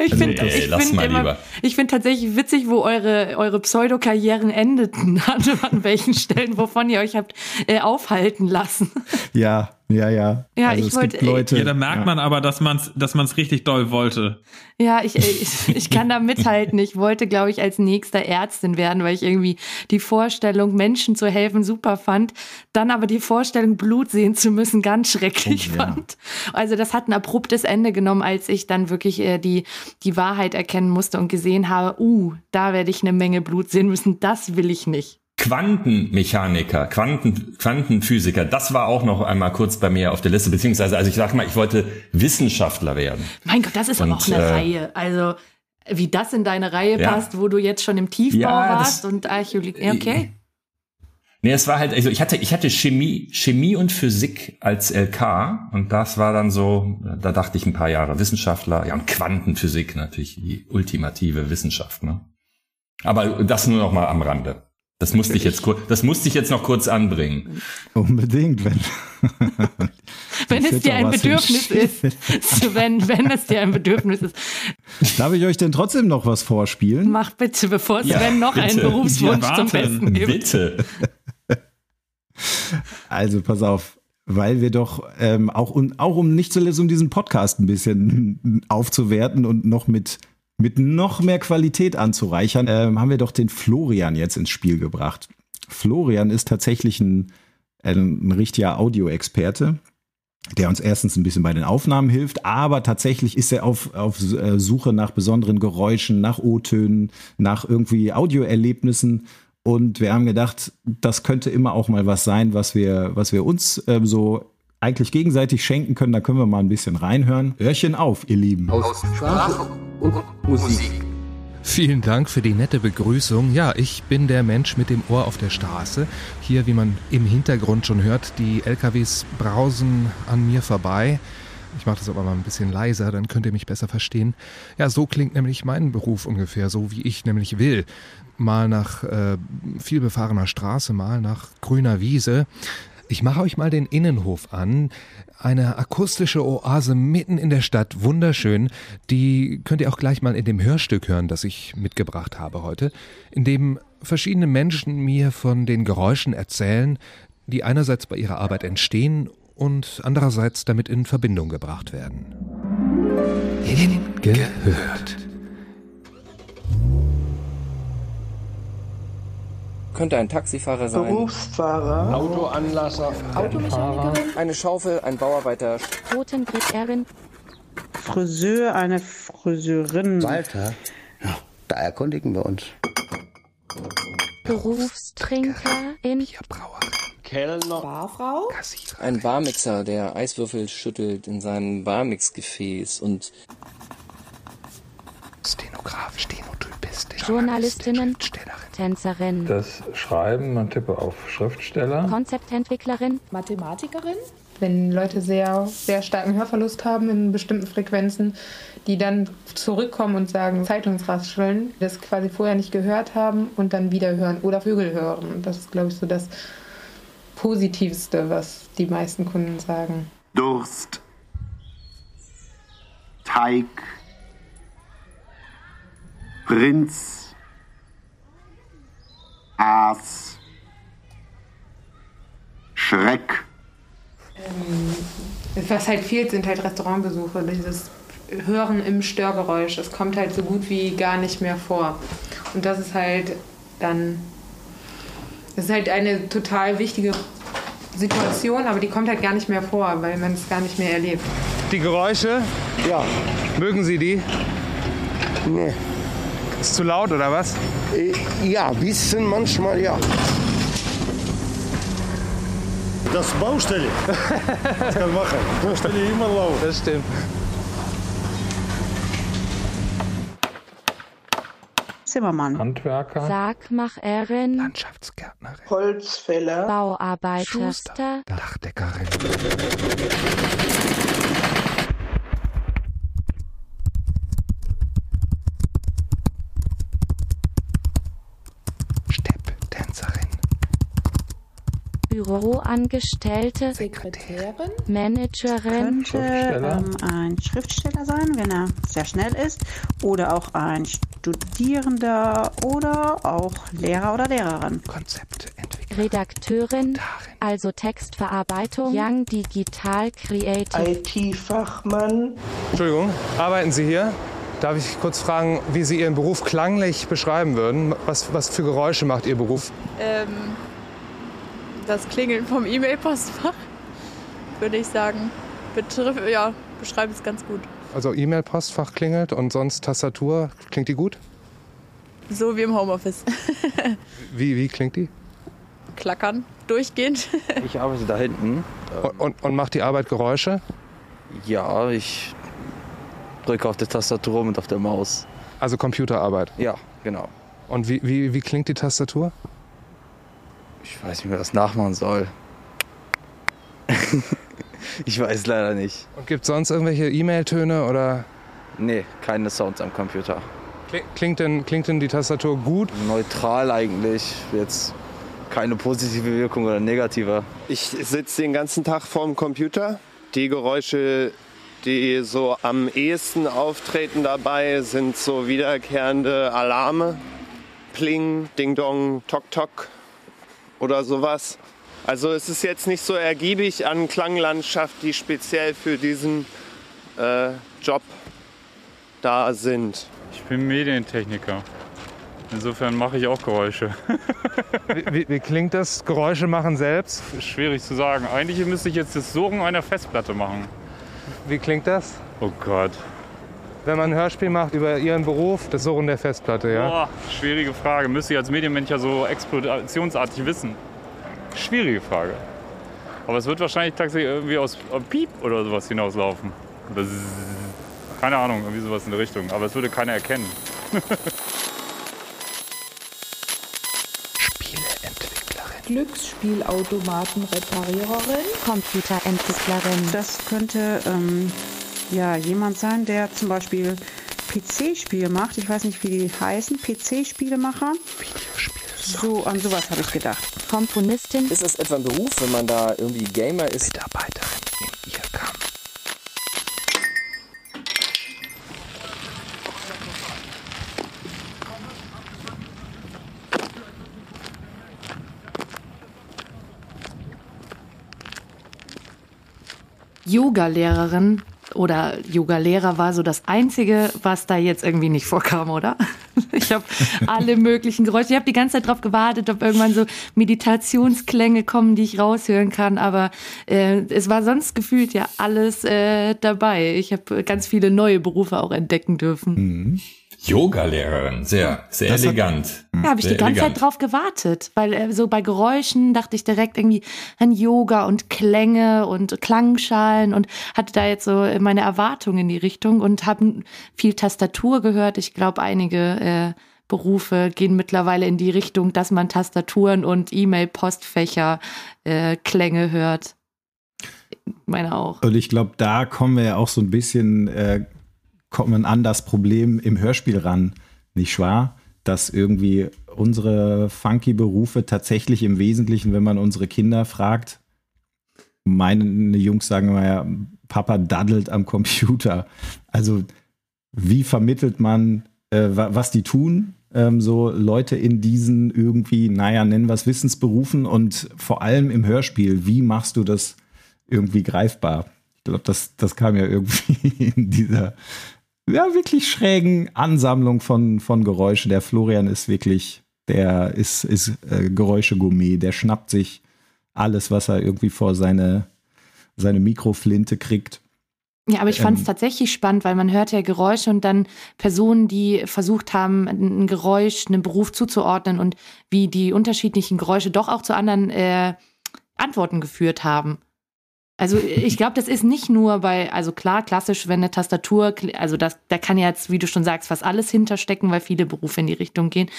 S4: ich also, finde find immer, ich finde tatsächlich witzig, wo eure eure Pseudokarrieren endeten, an, (laughs) an welchen Stellen, wovon ihr euch habt äh, aufhalten lassen.
S5: Ja, ja, ja.
S4: Ja, also ich wollte.
S6: Leute, ja, da merkt ja. man aber, dass man es dass man's richtig doll wollte.
S4: Ja, ich, ich, ich kann da mithalten. Ich wollte, glaube ich, als nächster Ärztin werden, weil ich irgendwie die Vorstellung, Menschen zu helfen, super fand. Dann aber die Vorstellung, Blut sehen zu müssen, ganz schrecklich oh, ja. fand. Also das hat ein abruptes Ende genommen, als ich dann wirklich äh, die, die Wahrheit erkennen musste und gesehen habe, uh, da werde ich eine Menge Blut sehen müssen. Das will ich nicht.
S2: Quantenmechaniker, Quanten, Quantenphysiker, das war auch noch einmal kurz bei mir auf der Liste, beziehungsweise, also ich sag mal, ich wollte Wissenschaftler werden.
S4: Mein Gott, das ist und, aber auch eine äh, Reihe. Also, wie das in deine Reihe ja. passt, wo du jetzt schon im Tiefbau ja, warst und Archäologie, okay.
S2: Nee, es war halt, also ich hatte, ich hatte Chemie, Chemie und Physik als LK und das war dann so, da dachte ich ein paar Jahre Wissenschaftler, ja und Quantenphysik natürlich die ultimative Wissenschaft, ne? Aber das nur noch mal am Rande. Das musste ich jetzt kurz, das musste ich jetzt noch kurz anbringen.
S5: Unbedingt, wenn. (laughs)
S4: wenn es dir ein Bedürfnis ist. wenn, wenn es dir ein Bedürfnis ist.
S5: Darf ich euch denn trotzdem noch was vorspielen?
S4: Mach bitte, bevor Sven ja, noch bitte. einen Berufswunsch ja, zum Besten gibt.
S2: Bitte.
S5: Also, pass auf. Weil wir doch ähm, auch, um, auch um nicht zuletzt um diesen Podcast ein bisschen aufzuwerten und noch mit mit noch mehr Qualität anzureichern, äh, haben wir doch den Florian jetzt ins Spiel gebracht. Florian ist tatsächlich ein, ein, ein richtiger Audioexperte, der uns erstens ein bisschen bei den Aufnahmen hilft, aber tatsächlich ist er auf, auf äh, Suche nach besonderen Geräuschen, nach O-Tönen, nach irgendwie Audioerlebnissen. Und wir haben gedacht, das könnte immer auch mal was sein, was wir, was wir uns äh, so eigentlich gegenseitig schenken können. Da können wir mal ein bisschen reinhören. Hörchen auf, ihr Lieben. Aus Sprache
S3: und Musik. Vielen Dank für die nette Begrüßung. Ja, ich bin der Mensch mit dem Ohr auf der Straße. Hier, wie man im Hintergrund schon hört, die LKWs brausen an mir vorbei. Ich mache das aber mal ein bisschen leiser, dann könnt ihr mich besser verstehen. Ja, so klingt nämlich mein Beruf ungefähr, so wie ich nämlich will. Mal nach äh, vielbefahrener Straße, mal nach grüner Wiese. Ich mache euch mal den Innenhof an. Eine akustische Oase mitten in der Stadt, wunderschön. Die könnt ihr auch gleich mal in dem Hörstück hören, das ich mitgebracht habe heute, in dem verschiedene Menschen mir von den Geräuschen erzählen, die einerseits bei ihrer Arbeit entstehen und andererseits damit in Verbindung gebracht werden. Hingehört.
S8: Könnte ein Taxifahrer sein.
S9: Berufsfahrer.
S10: Autoanlasser.
S11: Automechanikerin.
S8: Eine Schaufel, ein Bauarbeiter.
S11: Rotenbrickerin.
S9: Friseur, eine Friseurin.
S10: Walter? Ja, da erkundigen wir uns.
S11: Berufstrinker in
S12: Kellner.
S8: Barfrau. Ein Barmixer, der Eiswürfel schüttelt in seinem Barmixgefäß und
S3: Stenograf, Stenotypist,
S11: Journalistinnen, Tänzerin,
S13: Das Schreiben, man tippe auf Schriftsteller.
S11: Konzeptentwicklerin,
S14: Mathematikerin. Wenn Leute sehr, sehr starken Hörverlust haben in bestimmten Frequenzen, die dann zurückkommen und sagen Zeitungsrascheln, das quasi vorher nicht gehört haben und dann wieder hören oder Vögel hören. Und das ist, glaube ich, so das Positivste, was die meisten Kunden sagen.
S12: Durst. Teig. Prinz. Aas. Schreck.
S14: Was halt fehlt, sind halt Restaurantbesuche. Dieses Hören im Störgeräusch. Es kommt halt so gut wie gar nicht mehr vor. Und das ist halt dann. Das ist halt eine total wichtige Situation, aber die kommt halt gar nicht mehr vor, weil man es gar nicht mehr erlebt.
S15: Die Geräusche?
S12: Ja.
S15: Mögen Sie die?
S12: Nee.
S15: Ist zu laut oder was?
S12: Äh, Ja, bisschen manchmal ja.
S16: Das ist Baustelle. (laughs) Das kann machen. Baustelle immer laut.
S15: Das stimmt.
S9: Zimmermann.
S13: Handwerker.
S11: Sargmacherin,
S3: Landschaftsgärtnerin,
S9: Holzfäller.
S11: Bauarbeiter,
S3: Schuster. Dachdeckerin,
S11: Büroangestellte,
S14: Sekretärin.
S11: Managerin,
S9: Könnte ähm, ein Schriftsteller sein, wenn er sehr schnell ist. Oder auch ein Studierender oder auch Lehrer oder Lehrerin.
S3: Konzeptentwickler,
S11: Redakteurin, also Textverarbeitung, Young Digital Creative,
S12: IT-Fachmann.
S15: Entschuldigung, arbeiten Sie hier? Darf ich kurz fragen, wie Sie Ihren Beruf klanglich beschreiben würden? Was, was für Geräusche macht Ihr Beruf?
S17: Ähm, das Klingeln vom E-Mail-Postfach, würde ich sagen. Betrifft, ja, beschreibt es ganz gut.
S15: Also E-Mail-Postfach klingelt und sonst Tastatur, klingt die gut?
S17: So wie im Homeoffice. (laughs)
S15: Wie, wie klingt die?
S17: Klackern, durchgehend. (laughs)
S18: Ich arbeite da hinten.
S15: Und, und, und macht die Arbeit Geräusche?
S18: Ja, ich drücke auf der Tastatur rum und auf der Maus.
S15: Also Computerarbeit?
S18: Ja, genau.
S15: Und wie, wie, wie klingt die Tastatur?
S18: Ich weiß nicht, wie man das nachmachen soll. (laughs) ich weiß leider nicht.
S15: Und gibt es sonst irgendwelche E-Mail-Töne oder?
S18: Nee, keine Sounds am Computer.
S15: Kling- Klingt denn, klingt denn die Tastatur gut?
S18: Neutral eigentlich. Jetzt keine positive Wirkung oder negative.
S12: Ich sitze den ganzen Tag vorm Computer. Die Geräusche, die so am ehesten auftreten dabei, sind so wiederkehrende Alarme. Pling, Ding Dong, Tok Tok oder sowas. Also es ist jetzt nicht so ergiebig an Klanglandschaft, die speziell für diesen äh, Job da sind.
S19: Ich bin Medientechniker. Insofern mache ich auch Geräusche. (laughs)
S15: Wie, wie, wie klingt das? Geräusche machen selbst?
S19: Schwierig zu sagen. Eigentlich müsste ich jetzt das Surren einer Festplatte machen.
S15: Wie klingt das?
S19: Oh Gott.
S15: Wenn man ein Hörspiel macht über Ihren Beruf, das Surren der Festplatte, ja?
S19: Boah, schwierige Frage. Müsste ich als Medienmensch ja so explodationsartig wissen. Schwierige Frage. Aber es wird wahrscheinlich tatsächlich irgendwie aus Piep oder sowas hinauslaufen. Oder. Keine Ahnung, irgendwie sowas in der Richtung. Aber es würde keiner erkennen.
S14: Glücksspielautomatenrepariererin.
S11: Computerentwicklerin,
S9: Das könnte ähm, ja jemand sein, der zum Beispiel PC-Spiele macht. Ich weiß nicht, wie die heißen. PC-Spielemacher. So, an sowas habe ich gedacht.
S11: Komponistin,
S8: ist das etwa ein Beruf, wenn man da irgendwie Gamer ist?
S3: Mitarbeiterin im IRCAM,
S4: Yoga-Lehrerin oder Yoga-Lehrer war so das Einzige, was da jetzt irgendwie nicht vorkam, oder? (laughs) Ich habe alle möglichen Geräusche. Ich habe die ganze Zeit darauf gewartet, ob irgendwann so Meditationsklänge kommen, die ich raushören kann. Aber äh, es war sonst gefühlt ja alles äh, dabei. Ich habe ganz viele neue Berufe auch entdecken dürfen.
S5: Mhm.
S2: Yoga-Lehrerin, sehr, sehr
S5: Das hat-
S2: elegant.
S4: Ja, habe ich die ganze
S2: elegant.
S4: Zeit drauf gewartet, weil äh, so bei Geräuschen dachte ich direkt irgendwie an Yoga und Klänge und Klangschalen und hatte da jetzt so meine Erwartungen in die Richtung und habe viel Tastatur gehört. Ich glaube, einige äh, Berufe gehen mittlerweile in die Richtung, dass man Tastaturen und E-Mail-Postfächer äh, Klänge hört. Meine auch.
S5: Und ich glaube, da kommen wir ja auch so ein bisschen, äh, kommen an das Problem im Hörspiel ran, nicht wahr? Dass irgendwie unsere funky Berufe tatsächlich im Wesentlichen, wenn man unsere Kinder fragt, meine Jungs sagen immer ja, Papa daddelt am Computer. Also wie vermittelt man, äh, wa- was die tun? Ähm, so Leute in diesen irgendwie, naja, nennen wir es Wissensberufen und vor allem im Hörspiel, wie machst du das irgendwie greifbar? Ich glaube, das, das kam ja irgendwie (laughs) in dieser ja, wirklich schrägen Ansammlung von, von Geräuschen. Der Florian ist wirklich, der ist, ist äh, Geräusche-Gourmet, der schnappt sich alles, was er irgendwie vor seine, seine Mikroflinte kriegt.
S4: Ja, aber ich fand es
S5: Ähm,
S4: tatsächlich spannend, weil man hört ja Geräusche und dann Personen, die versucht haben, ein Geräusch, einem Beruf zuzuordnen und wie die unterschiedlichen Geräusche doch auch zu anderen äh, Antworten geführt haben. Also ich glaube, das ist nicht nur bei, also klar, klassisch, wenn eine Tastatur, also das, da kann ja jetzt, wie du schon sagst, fast alles hinterstecken, weil viele Berufe in die Richtung gehen.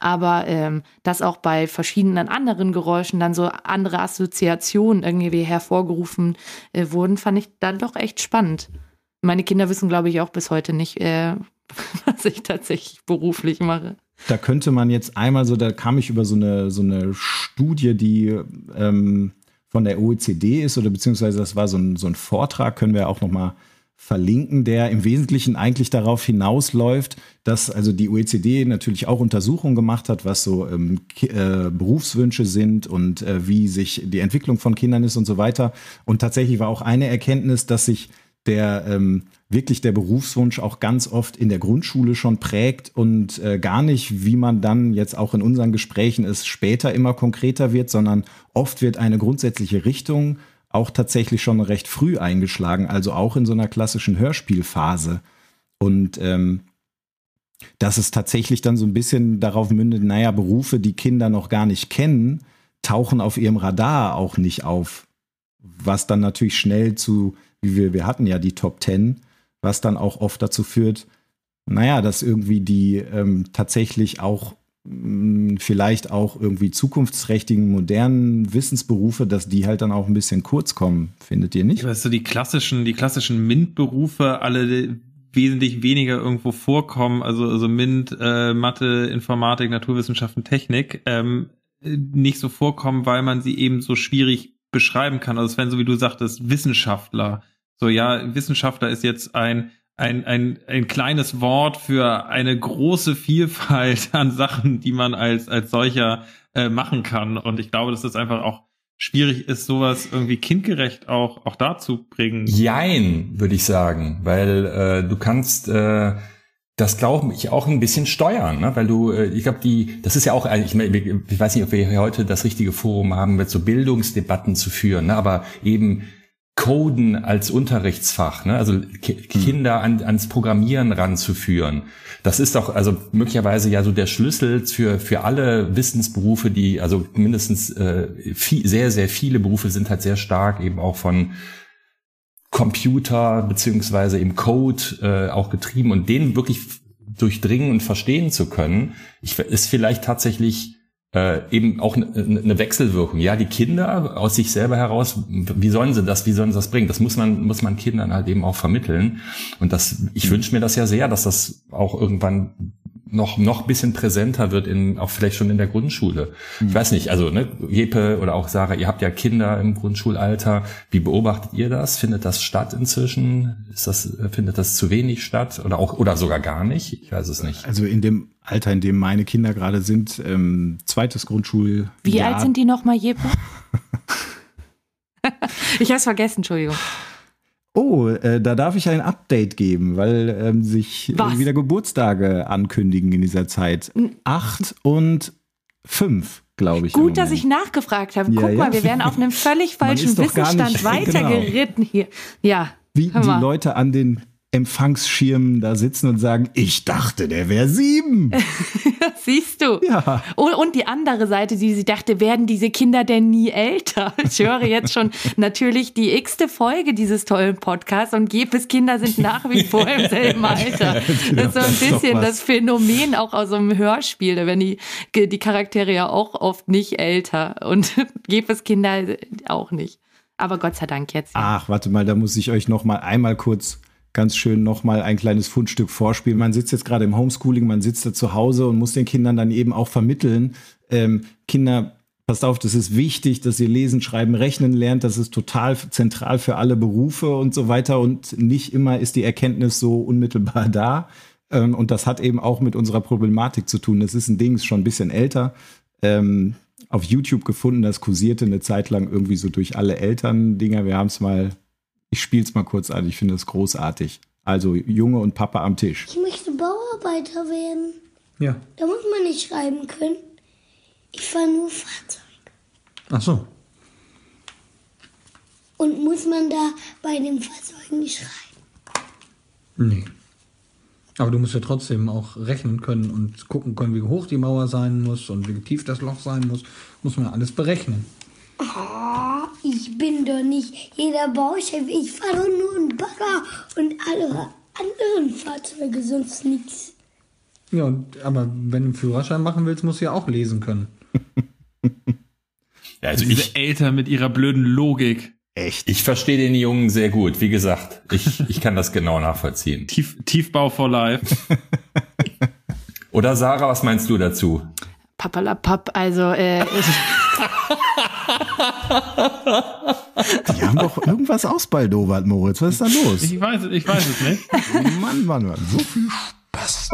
S4: Aber ähm, dass auch bei verschiedenen anderen Geräuschen dann so andere Assoziationen irgendwie hervorgerufen äh, wurden, fand ich dann doch echt spannend. Meine Kinder wissen, glaube ich, auch bis heute nicht, äh, (laughs) was ich tatsächlich beruflich mache.
S5: Da könnte man jetzt einmal so, da kam ich über so eine, so eine Studie, die ähm, von der OECD ist, oder beziehungsweise das war so ein, so ein Vortrag, können wir auch nochmal verlinken, der im Wesentlichen eigentlich darauf hinausläuft, dass also die OECD natürlich auch Untersuchungen gemacht hat, was so ähm, äh, Berufswünsche sind und äh, wie sich die Entwicklung von Kindern ist und so weiter. Und tatsächlich war auch eine Erkenntnis, dass sich der ähm, wirklich der Berufswunsch auch ganz oft in der Grundschule schon prägt und äh, gar nicht, wie man dann jetzt auch in unseren Gesprächen es später immer konkreter wird, sondern oft wird eine grundsätzliche Richtung auch tatsächlich schon recht früh eingeschlagen, also auch in so einer klassischen Hörspielphase. Und ähm, dass es tatsächlich dann so ein bisschen darauf mündet, naja, Berufe, die Kinder noch gar nicht kennen, tauchen auf ihrem Radar auch nicht auf. Was dann natürlich schnell zu, wir, wir hatten ja die Top Ten, was dann auch oft dazu führt, naja, dass irgendwie die ähm, tatsächlich auch mh, vielleicht auch irgendwie zukunftsträchtigen, modernen Wissensberufe, dass die halt dann auch ein bisschen kurz kommen, findet ihr nicht?
S6: Weißt du, die klassischen, die klassischen MINT-Berufe alle wesentlich weniger irgendwo vorkommen, also, also MINT, äh, Mathe, Informatik, Naturwissenschaften, Technik, ähm, nicht so vorkommen, weil man sie eben so schwierig beschreiben kann. Also Sven, so wie du sagtest, Wissenschaftler. So, ja, Wissenschaftler ist jetzt ein, ein, ein, ein kleines Wort für eine große Vielfalt an Sachen, die man als, als solcher äh, machen kann. Und ich glaube, dass das einfach auch schwierig ist, sowas irgendwie kindgerecht auch, auch dazu bringen.
S2: Jein, würde ich sagen, weil äh, du kannst äh, das glaube ich auch ein bisschen steuern, ne? weil du, äh, ich glaube, die, das ist ja auch, ein- ich, ich weiß nicht, ob wir heute das richtige Forum haben, mit so Bildungsdebatten zu führen, ne? aber eben Coden als Unterrichtsfach, ne? also Ki Kinder an, ans Programmieren ranzuführen. Das ist doch also möglicherweise ja so der Schlüssel für für alle Wissensberufe, die also mindestens äh, viel, sehr sehr viele Berufe sind halt sehr stark eben auch von Computer beziehungsweise im Code äh, auch getrieben und den wirklich durchdringen und verstehen zu können, ich, ist vielleicht tatsächlich äh, eben auch eine ne Wechselwirkung. Ja, die Kinder aus sich selber heraus, wie sollen sie das, wie sollen sie das bringen? Das muss man, muss man Kindern halt eben auch vermitteln. Und das, ich wünsche mir das ja sehr, dass das auch irgendwann noch noch bisschen präsenter wird in auch vielleicht schon in der Grundschule. Ich weiß nicht, also ne, Jeppe oder auch Sarah, ihr habt ja Kinder im Grundschulalter. Wie beobachtet ihr das? Findet das statt inzwischen? Ist das findet das zu wenig statt oder auch oder sogar gar nicht? Ich weiß es nicht.
S5: Also in dem Alter, in dem meine Kinder gerade sind, ähm, zweites Grundschuljahr.
S4: Wie alt sind die nochmal, Jeppe? (laughs) (laughs) ich hab's vergessen, Entschuldigung.
S5: Oh, äh, da darf ich ein Update geben, weil ähm, sich äh, wieder Geburtstage ankündigen in dieser Zeit. Acht und fünf, glaube ich.
S4: Gut, dass ich nachgefragt habe.
S5: Ja,
S4: Guck
S5: ja.
S4: mal, wir werden auf einem völlig falschen Wissensstand (laughs)
S5: nicht-
S4: weitergeritten hier. Ja.
S5: Wie die. Leute an den Empfangsschirmen da sitzen und sagen, ich dachte, der wäre sieben. (laughs)
S4: Siehst du?
S5: Ja.
S4: Und, die andere Seite, die sie dachte, werden diese Kinder denn nie älter? (laughs) Ich höre jetzt schon natürlich die x-te Folge dieses tollen Podcasts und Gepes Kinder sind nach wie vor im selben Alter. (laughs) Das ist so ein bisschen das Phänomen auch aus einem Hörspiel. Da werden die, die Charaktere ja auch oft nicht älter und Gepes Kinder auch nicht. Aber Gott sei Dank jetzt.
S5: Ach, warte mal, da muss ich euch noch mal einmal kurz ganz schön noch mal ein kleines Fundstück vorspielen. Man sitzt jetzt gerade im Homeschooling, man sitzt da zu Hause und muss den Kindern dann eben auch vermitteln, ähm, Kinder, passt auf, das ist wichtig, dass ihr lesen, schreiben, rechnen lernt. Das ist total zentral für alle Berufe und so weiter. Und nicht immer ist die Erkenntnis so unmittelbar da. Ähm, und das hat eben auch mit unserer Problematik zu tun. Das ist ein Ding, ist schon ein bisschen älter. Ähm, auf YouTube gefunden, das kursierte eine Zeit lang irgendwie so durch alle Eltern-Dinger. Wir haben es mal, ich spiele es mal kurz an, ich finde es großartig. Also Junge und Papa am Tisch.
S20: Ich möchte Bauarbeiter werden.
S21: Ja.
S20: Da muss man nicht schreiben können. Ich fahre nur Fahrzeug.
S21: Ach so.
S20: Und muss man da bei den Fahrzeugen nicht schreiben?
S21: Nee. Aber du musst ja trotzdem auch rechnen können und gucken können, wie hoch die Mauer sein muss und wie tief das Loch sein muss. Muss man alles berechnen.
S20: Oh, ich bin doch nicht jeder Bauchef. Ich fahre nur einen Bagger und alle anderen Fahrzeuge, sonst nichts.
S21: Ja, und, aber wenn du einen Führerschein machen willst, musst du ja auch lesen können. (laughs)
S2: Ja, also
S6: Diese
S2: ich,
S6: Eltern mit ihrer blöden Logik.
S5: Echt?
S2: ich verstehe den Jungen sehr gut. Wie gesagt, ich, ich kann das genau nachvollziehen. (laughs)
S6: Tief, Tiefbau for life.
S2: Oder Sarah, was meinst du dazu?
S4: Pappalapapp, also äh, (laughs)
S5: Die haben doch irgendwas ausbaldowert, Moritz. Was ist da los?
S6: Ich weiß, es- ich weiß es nicht.
S5: Mann, Mann, Mann. So viel Spaß.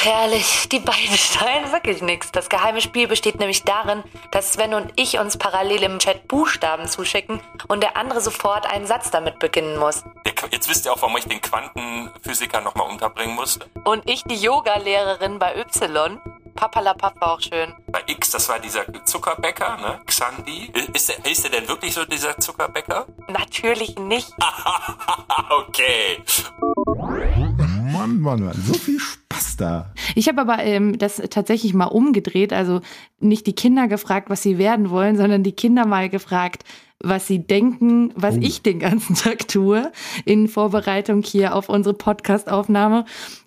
S7: Ach herrlich, die beiden schreien wirklich nichts. Das geheime Spiel besteht nämlich darin, dass Sven und ich uns parallel im Chat Buchstaben zuschicken und der andere sofort einen Satz damit beginnen muss.
S2: Jetzt wisst ihr auch, warum ich den Quantenphysiker nochmal unterbringen musste.
S7: Und ich die Yoga-Lehrerin bei Y. Papalapap war auch schön.
S2: Bei X, das war dieser Zuckerbäcker, ne? Xandi. Ist der, ist der denn wirklich so dieser Zuckerbäcker?
S7: Natürlich nicht. (laughs)
S2: okay.
S5: Mann, Mann, Mann. So viel Spaß da.
S4: Ich habe aber ähm, das tatsächlich mal umgedreht, also nicht die Kinder gefragt, was sie werden wollen, sondern die Kinder mal gefragt, was sie denken, was
S5: Oh.
S4: ich den ganzen (laughs) Tag tue in Vorbereitung hier auf unsere Podcast-Aufnahme.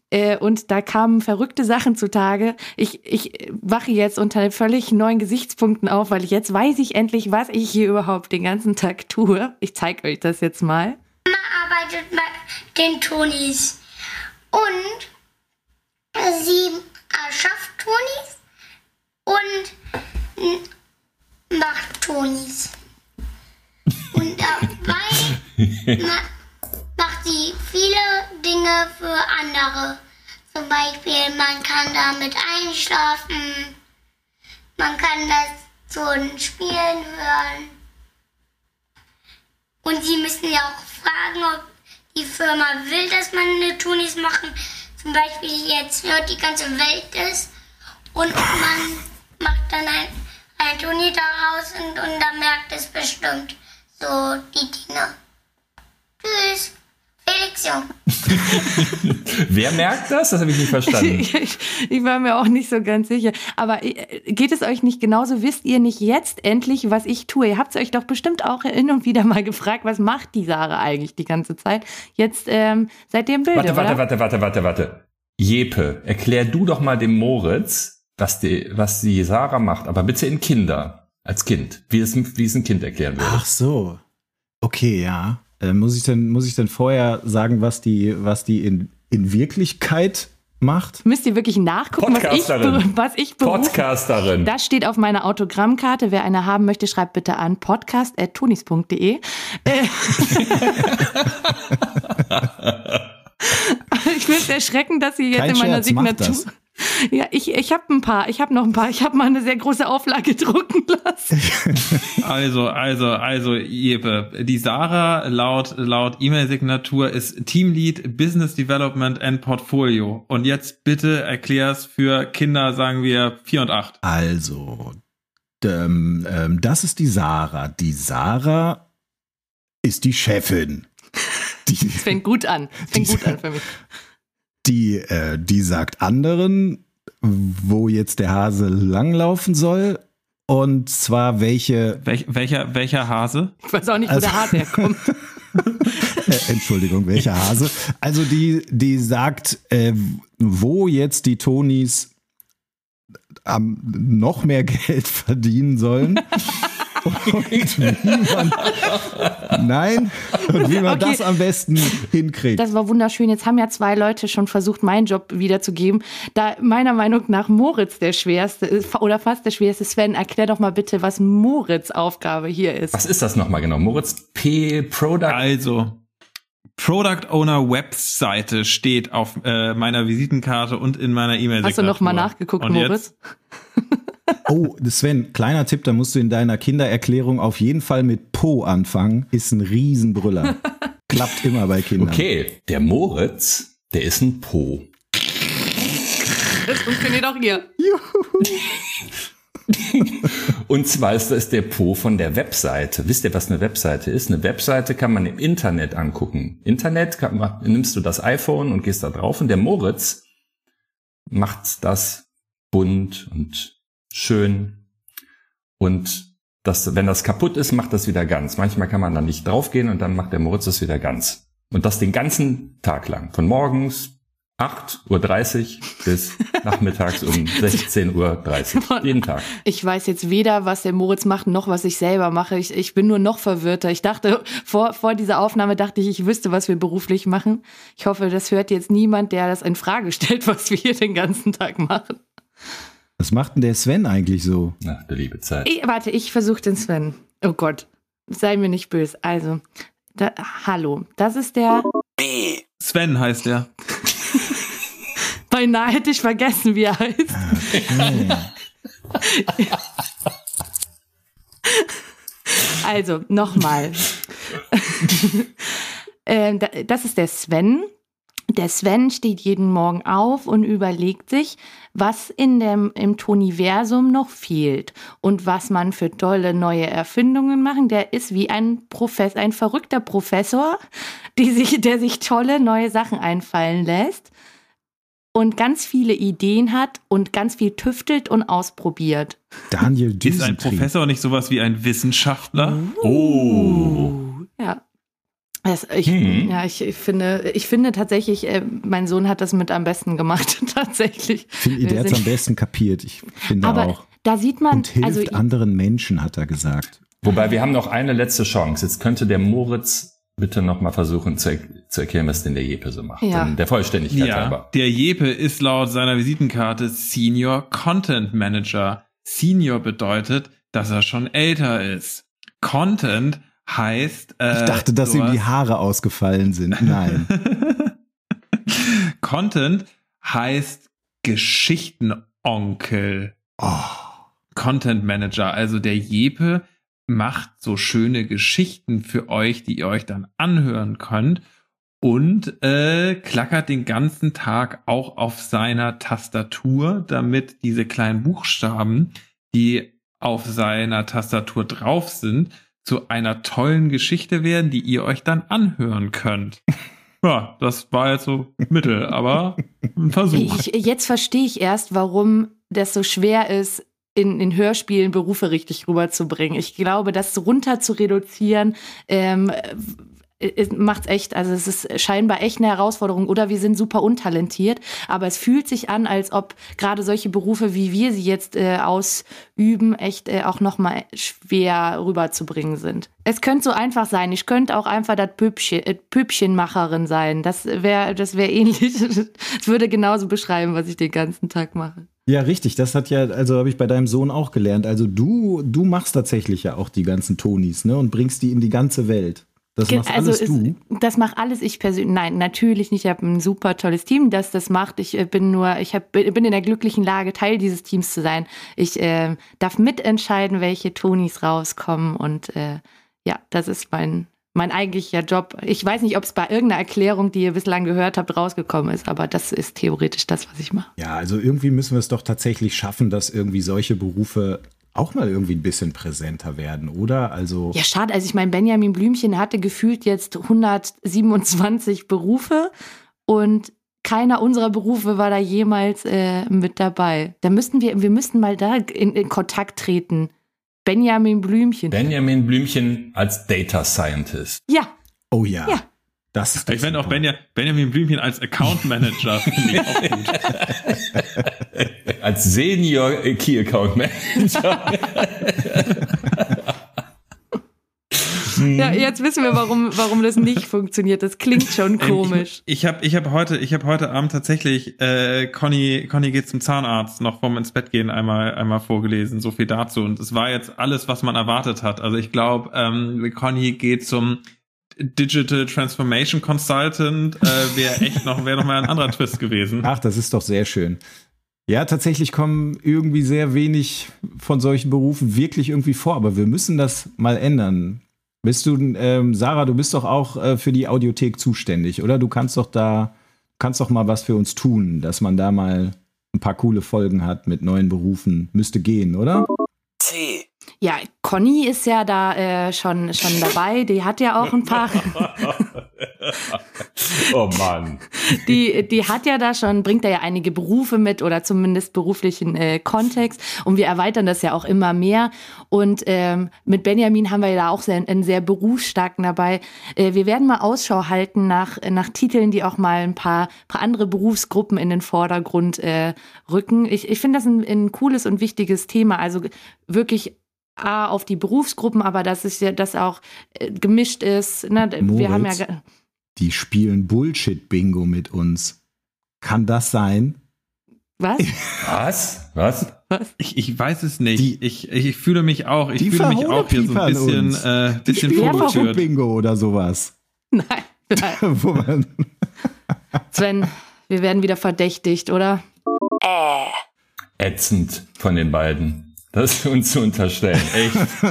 S4: Äh, Und da kamen verrückte Sachen zutage. Ich, ich wache jetzt unter völlig neuen Gesichtspunkten auf, weil ich jetzt weiß ich endlich, was ich hier überhaupt den ganzen Tag tue. Ich zeige euch das jetzt mal.
S20: Mama arbeitet bei den Tonis. Und sie erschafft Tonis und mm, macht Tonis. Und dabei (laughs) ma macht sie viele Dinge für andere. Zum Beispiel, man kann damit einschlafen, man kann das zum Spielen hören. Und sie müssen ja auch fragen, ob die Firma will, dass man eine Tunis machen. Zum Beispiel jetzt hört die ganze Welt es und man macht dann ein, ein Tuni daraus und, und dann merkt es bestimmt so die Dinge. Tschüss. Jung. (laughs)
S2: Wer merkt das? Das habe ich nicht verstanden.
S4: ich, (laughs) ich war mir auch nicht so ganz sicher. Aber äh, geht es euch nicht genauso? Wisst ihr nicht jetzt endlich, was ich tue? Ihr habt es euch doch bestimmt auch hin und wieder mal gefragt, was macht die Sarah eigentlich die ganze Zeit? Jetzt ähm, seid ihr im Bilde,
S2: Warte, warte,
S4: oder?
S2: warte, warte, warte, warte. Jepe, erklär du doch mal dem Moritz, was die, was die Sarah macht, aber bitte in Kinder, als Kind, wie es, wie es ein Kind erklären würde.
S5: Ach so. Okay, ja. Äh, muss ich denn, muss ich denn vorher sagen, was die, was die in, in Wirklichkeit macht?
S4: Müsst ihr wirklich nachgucken, was ich, (laughs) was ich berufe?
S2: Podcasterin.
S4: Das steht auf meiner Autogrammkarte. Wer eine haben möchte, schreibt bitte an podcast.tunis.de. Äh, (laughs) (laughs) ich finde es erschreckend, dass sie jetzt
S5: Kein
S4: in meiner
S5: Scherz, macht
S4: Signatur.
S5: Das. (laughs)
S4: Ja, ich, ich habe ein paar. Ich habe noch ein paar. Ich habe mal eine sehr große Auflage (laughs) drucken lassen.
S6: Also, also, also, Jeppe, die Sarah laut, laut E-Mail-Signatur ist Teamlead Business Development and Portfolio. Und jetzt bitte erklär's für Kinder, sagen wir, vier und acht.
S5: Also, ähm, ähm, das ist die Sarah. Die Sarah ist die Chefin. (laughs)
S4: Die, fängt gut an. Fängt gut an für mich.
S5: Die, äh, die sagt anderen, wo jetzt der Hase langlaufen soll. Und zwar welche.
S6: Welch, welcher, welcher Hase?
S4: Ich weiß auch nicht, wo
S5: Also-
S4: der Hase herkommt. (laughs)
S5: Äh, Entschuldigung, welcher Hase? Also die, die sagt, äh, wo jetzt die Tonis am noch mehr Geld (laughs) verdienen sollen. (laughs) und wie man, nein, und wie man
S4: Okay.
S5: das am besten hinkriegt.
S4: Das war wunderschön. Jetzt haben ja zwei Leute schon versucht, meinen Job wiederzugeben. Da meiner Meinung nach Moritz der schwerste ist, oder fast der schwerste. Sven, erklär doch mal bitte, was Moritz Aufgabe hier ist.
S2: Was ist das nochmal genau? Moritz P. Product.
S6: Also, Product Owner Webseite steht auf äh, meiner Visitenkarte und in meiner E-Mail-Signatur.
S4: Hast du noch mal nachgeguckt,
S6: Und
S4: Moritz?
S5: Oh, Sven, kleiner Tipp, da musst du in deiner Kindererklärung auf jeden Fall mit Po anfangen. Ist ein Riesenbrüller. (laughs) Klappt immer bei Kindern.
S2: Okay, der Moritz, der ist ein Po.
S4: Das funktioniert auch hier.
S2: Und zwar ist das der Po von der Webseite. Wisst ihr, was eine Webseite ist? Eine Webseite kann man im Internet angucken. Internet kann, man- nimmst du das iPhone und gehst da drauf und der Moritz macht das bunt und schön. Und das, wenn das kaputt ist, macht das wieder ganz. Manchmal kann man da nicht draufgehen und dann macht der Moritz das wieder ganz. Und das den ganzen Tag lang. Von morgens 8.30 Uhr bis (laughs) nachmittags um 16.30 Uhr. Jeden Tag.
S4: Ich weiß jetzt weder, was der Moritz macht, noch was ich selber mache. Ich, ich bin nur noch verwirrter. Ich dachte, vor, vor dieser Aufnahme dachte ich, ich wüsste, was wir beruflich machen. Ich hoffe, das hört jetzt niemand, der das in Frage stellt, was wir hier den ganzen Tag machen.
S5: Was macht denn der Sven eigentlich so?
S2: Ach, der liebe Zeit.
S4: Ich, warte, ich versuche den Sven. Oh Gott, sei mir nicht böse. Also, da, hallo, das ist der.
S6: Sven heißt er. (laughs)
S4: Beinahe hätte ich vergessen, wie er heißt. (laughs) Also, nochmal. (laughs) Ähm, da- das ist der Sven. Der Sven steht jeden Morgen auf und überlegt sich, was in dem, im Toniversum noch fehlt und was man für tolle neue Erfindungen machen. Der ist wie ein Professor, ein verrückter Professor, (laughs) die sich, der sich tolle neue Sachen einfallen lässt und ganz viele Ideen hat und ganz viel tüftelt und ausprobiert.
S5: Daniel
S6: Ist ein
S5: Düsentrieb.
S6: Professor nicht sowas wie ein Wissenschaftler?
S2: Oh.
S4: Ja. Das, ich,
S2: Hm.
S4: ja, ich, ich finde, ich finde tatsächlich, äh, mein Sohn hat das mit am besten gemacht, (laughs) tatsächlich.
S5: Finde ich,
S4: Wir
S5: der hat es am besten kapiert. Ich finde
S4: Aber
S5: auch.
S4: da sieht man,
S5: Und hilft
S4: also
S5: anderen Menschen, hat er gesagt.
S2: Wobei wir haben noch eine letzte Chance. Jetzt könnte der Moritz bitte noch mal versuchen zu, er- zu erklären, was denn der Jeppe so macht.
S4: Ja.
S2: Der Vollständigkeit
S6: Ja,
S2: halber.
S6: der Jepe ist laut seiner Visitenkarte Senior Content Manager. Senior bedeutet, dass er schon älter ist. Content heißt. Äh,
S5: Ich dachte, dass ihm die Haare ausgefallen sind. Nein. (laughs)
S6: Content heißt Geschichtenonkel. Content Manager, also der Jepe macht so schöne Geschichten für euch, die ihr euch dann anhören könnt und äh, klackert den ganzen Tag auch auf seiner Tastatur, damit diese kleinen Buchstaben, die auf seiner Tastatur drauf sind, zu einer tollen Geschichte werden, die ihr euch dann anhören könnt. (laughs) Ja, das war jetzt so Mittel, aber ein Versuch.
S4: ich, jetzt verstehe ich erst, warum das so schwer ist, in, in Hörspielen Berufe richtig rüberzubringen. Ich glaube, das runter zu reduzieren, ähm, macht echt, also es ist scheinbar echt eine Herausforderung oder wir sind super untalentiert, aber es fühlt sich an, als ob gerade solche Berufe, wie wir sie jetzt äh, ausüben, echt äh, auch nochmal schwer rüberzubringen sind. Es könnte so einfach sein, ich könnte auch einfach das Püppchen, äh, Püppchenmacherin sein, das wäre das wäre ähnlich, (laughs) es würde genauso beschreiben, was ich den ganzen Tag mache.
S5: Ja, richtig. Das hat ja, also habe ich bei deinem Sohn auch gelernt. Also du, du machst tatsächlich ja auch die ganzen Tonis, ne? Und bringst die in die ganze Welt. Das machst
S4: also
S5: alles
S4: es-
S5: du.
S4: Das mache alles ich persönlich. Nein, natürlich nicht. Ich habe ein super tolles Team, das das macht. Ich äh, bin nur, ich hab, bin in der glücklichen Lage, Teil dieses Teams zu sein. Ich äh, darf mitentscheiden, welche Tonis rauskommen und äh, ja, das ist mein mein eigentlicher Job. Ich weiß nicht, ob es bei irgendeiner Erklärung, die ihr bislang gehört habt, rausgekommen ist, aber das ist theoretisch das, was ich mache.
S5: Ja, also irgendwie müssen wir es doch tatsächlich schaffen, dass irgendwie solche Berufe auch mal irgendwie ein bisschen präsenter werden, oder? Also
S4: Ja, schade. Also ich meine, Benjamin Blümchen hatte gefühlt jetzt 127 Berufe und keiner unserer Berufe war da jemals äh, mit dabei. Da müssten wir, wir müssten mal da in, in Kontakt treten. Benjamin Blümchen.
S2: Benjamin Blümchen als Data Scientist.
S4: ja,
S5: Oh ja.
S4: Ja.
S5: Das ist
S6: Ich fände auch Benja, Benjamin Blümchen als Account Manager (laughs) finde ich auch gut.
S2: Als Senior Key Account Manager.
S4: ja, jetzt wissen wir, warum, warum das nicht funktioniert. Das klingt schon komisch.
S6: Ähm, Ich, ich habe ich hab heute, ich hab heute Abend tatsächlich äh, Conny, Conny geht zum Zahnarzt noch vorm ins Bett gehen einmal, einmal vorgelesen. So viel dazu. Und es war jetzt alles, was man erwartet hat. Also ich glaube, ähm, Conny geht zum Digital Transformation Consultant. Äh, wäre echt noch, wäre noch mal ein anderer Twist gewesen.
S5: Ach, das ist doch sehr schön. Ja, tatsächlich kommen irgendwie sehr wenig von solchen Berufen wirklich irgendwie vor, aber wir müssen das mal ändern. Bist du, ähm, Sarah, du bist doch auch äh, für die Audiothek zuständig, oder? Du kannst doch da, kannst doch mal was für uns tun, dass man da mal ein paar coole Folgen hat mit neuen Berufen. Müsste gehen, oder?
S8: C.
S4: Ja, Conny ist ja da äh, schon, schon dabei. Die hat ja auch ein paar. (laughs)
S2: oh Mann.
S4: die, die hat ja da schon, bringt da ja einige Berufe mit oder zumindest beruflichen äh, Kontext und wir erweitern das ja auch immer mehr. Und ähm, mit Benjamin haben wir ja da auch sehr, einen sehr berufsstarken dabei. Äh, wir werden mal Ausschau halten nach, nach Titeln, die auch mal ein paar, paar andere Berufsgruppen in den Vordergrund äh, rücken. Ich, ich finde das ein, ein cooles und wichtiges Thema. Also wirklich auf die Berufsgruppen, aber dass es ja das auch äh, gemischt ist. Ne? Wir haben ja
S5: Moritz? Die spielen Bullshit-Bingo mit uns. Kann das sein?
S4: was?
S2: Was? Was?
S6: Ich, ich weiß es nicht. ich, ich fühle mich auch, ich
S5: Die
S6: fühle mich auch hier so ein bisschen, äh,
S5: Die
S6: bisschen vorgeführt.
S5: Bingo oder sowas. (laughs)
S4: Nein, nein. (laughs)
S5: Wo man (laughs)
S4: Sven, wir werden wieder verdächtigt, oder?
S7: Äh.
S2: Ätzend von den beiden. Das uns zu unterstellen. Echt. (laughs)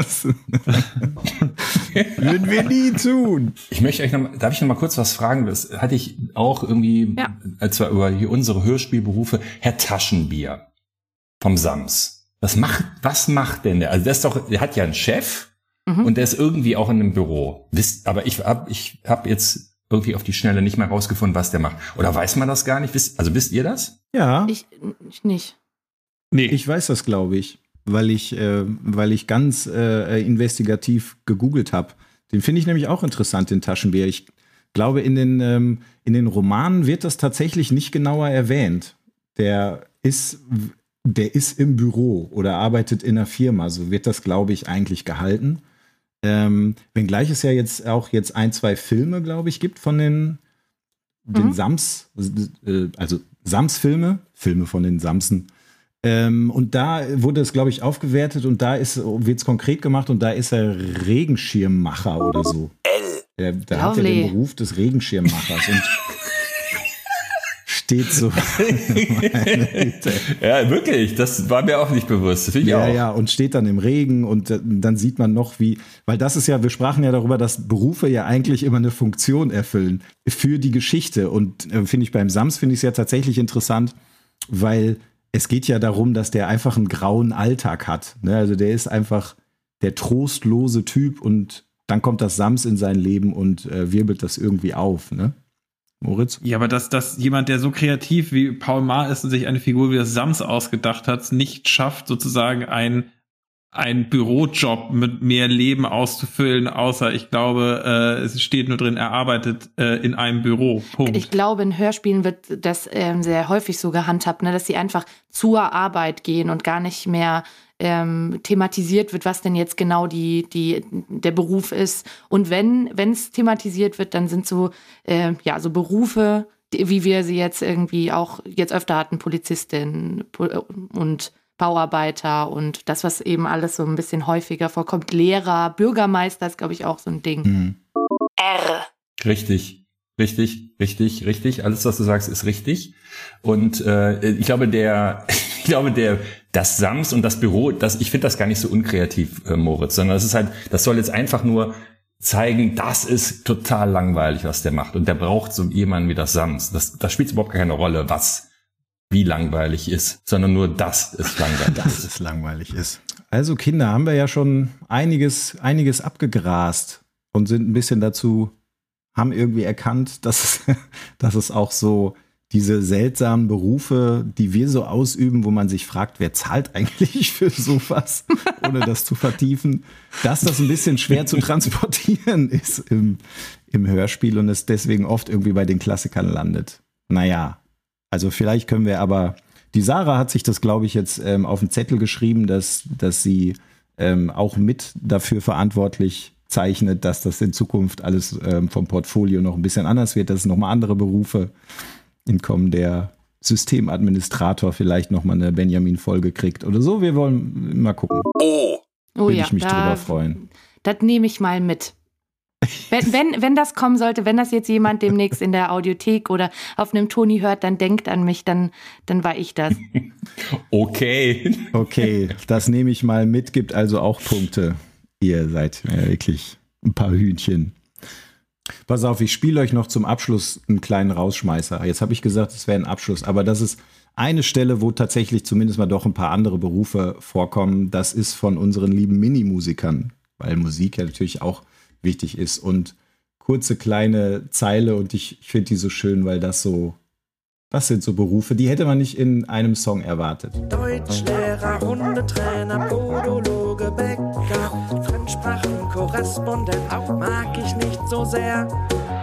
S5: Würden wir nie tun.
S2: Ich möchte euch noch, mal- darf ich noch mal kurz was fragen? Das hatte ich auch irgendwie, als wir über hier unsere Hörspielberufe, Herr Taschenbier vom Sams. Was macht, was macht denn der? Also der ist doch, der hat ja einen Chef
S4: Mhm.
S2: und der ist irgendwie auch in einem Büro. Wisst, aber ich hab, ich hab jetzt irgendwie auf die Schnelle nicht mehr rausgefunden, was der macht. Oder weiß man das gar nicht? Wisst, also wisst ihr das?
S5: Ja.
S4: Ich, ich nicht.
S6: Nee.
S5: Ich weiß das, glaube ich, weil ich, äh, weil ich ganz äh, investigativ gegoogelt habe. Den finde ich nämlich auch interessant, den Taschenbär. Ich glaube, in den, ähm, in den Romanen wird das tatsächlich nicht genauer erwähnt. Der ist, der ist im Büro oder arbeitet in einer Firma. So wird das, glaube ich, eigentlich gehalten. Ähm, wenngleich es ja jetzt auch jetzt ein, zwei Filme, glaube ich, gibt von den, den
S4: Mhm.
S5: Sams, äh, also Sams-Filme, Filme von den Samsen. Ähm, und da wurde es, glaube ich, aufgewertet und da wird es konkret gemacht und da ist er Regenschirmmacher oder so. Der, da hat er den Beruf des Regenschirmmachers und (laughs) steht so.
S2: Ja, wirklich. Das war mir auch nicht bewusst.
S5: Ja,
S2: auch.
S5: ja, und steht dann im Regen und äh, dann sieht man noch, wie, weil das ist ja, wir sprachen ja darüber, dass Berufe ja eigentlich immer eine Funktion erfüllen für die Geschichte. Und äh, finde ich beim Sams finde ich es ja tatsächlich interessant, weil es geht ja darum, dass der einfach einen grauen Alltag hat. Ne? Also der ist einfach der trostlose Typ und dann kommt das Sams in sein Leben und äh, wirbelt das irgendwie auf, ne? Moritz?
S6: Ja, aber dass, dass jemand, der so kreativ wie Paul Maar ist und sich eine Figur wie das Sams ausgedacht hat, nicht schafft, sozusagen ein, ein Bürojob mit mehr Leben auszufüllen, außer ich glaube, äh, es steht nur drin, er arbeitet äh, in einem Büro. Punkt.
S4: Ich glaube, in Hörspielen wird das ähm, sehr häufig so gehandhabt, ne, dass sie einfach zur Arbeit gehen und gar nicht mehr ähm, thematisiert wird, was denn jetzt genau die, die, der Beruf ist. Und wenn es thematisiert wird, dann sind so, äh, ja, so Berufe, wie wir sie jetzt irgendwie auch jetzt öfter hatten, Polizistin Pol und Bauarbeiter und das, was eben alles so ein bisschen häufiger vorkommt. Lehrer, Bürgermeister ist, glaube ich, auch so ein Ding.
S5: Mhm.
S2: Richtig, richtig, richtig, richtig. Alles, was du sagst, ist richtig. Und äh, ich glaube, der, (laughs) ich glaube, der, das Sams und das Büro, das, ich finde das gar nicht so unkreativ, äh, Moritz, sondern es ist halt, das soll jetzt einfach nur zeigen, das ist total langweilig, was der macht. Und der braucht so jemanden wie das Sams. Das, das spielt überhaupt keine Rolle, was wie langweilig ist, sondern nur das ist (laughs) langweilig.
S5: dass es langweilig ist. Also Kinder, haben wir ja schon einiges, einiges abgegrast und sind ein bisschen dazu, haben irgendwie erkannt, (laughs) dass es, dass es auch so diese seltsamen Berufe, die wir so ausüben, wo man sich fragt, wer zahlt eigentlich für sowas, (laughs) ohne das zu vertiefen, dass das ein bisschen schwer zu transportieren ist im, im Hörspiel und es deswegen oft irgendwie bei den Klassikern landet. Naja, also vielleicht können wir aber, die Sarah hat sich das, glaube ich, jetzt ähm, auf den Zettel geschrieben, dass, dass sie ähm, auch mit dafür verantwortlich zeichnet, dass das in Zukunft alles ähm, vom Portfolio noch ein bisschen anders wird, dass es nochmal andere Berufe entkommen, der Systemadministrator vielleicht nochmal eine Benjamin-Folge kriegt oder so. Wir wollen mal gucken.
S4: Oh,
S5: Würde
S4: ja,
S5: ich mich
S4: da-
S5: drüber freuen.
S4: Das nehme ich mal mit. Wenn, wenn, wenn das kommen sollte, wenn das jetzt jemand demnächst in der Audiothek oder auf einem Toni hört, dann denkt an mich, dann, dann war ich das. (laughs)
S2: Okay.
S5: Okay, das nehme ich mal mit, gibt also auch Punkte. Ihr seid ja wirklich ein paar Hühnchen. Pass auf, ich spiele euch noch zum Abschluss einen kleinen Rausschmeißer. Jetzt habe ich gesagt, es wäre ein Abschluss, aber das ist eine Stelle, wo tatsächlich zumindest mal doch ein paar andere Berufe vorkommen. Das ist von unseren lieben Minimusikern, weil Musik ja natürlich auch wichtig ist. Und kurze kleine Zeile und ich, ich finde die so schön, weil das so, das sind so Berufe, die hätte man nicht in einem Song erwartet.
S22: Deutschlehrer, Hundetrainer, Podologe, Bäcker, Fremdsprachenkorrespondent mag ich nicht so sehr.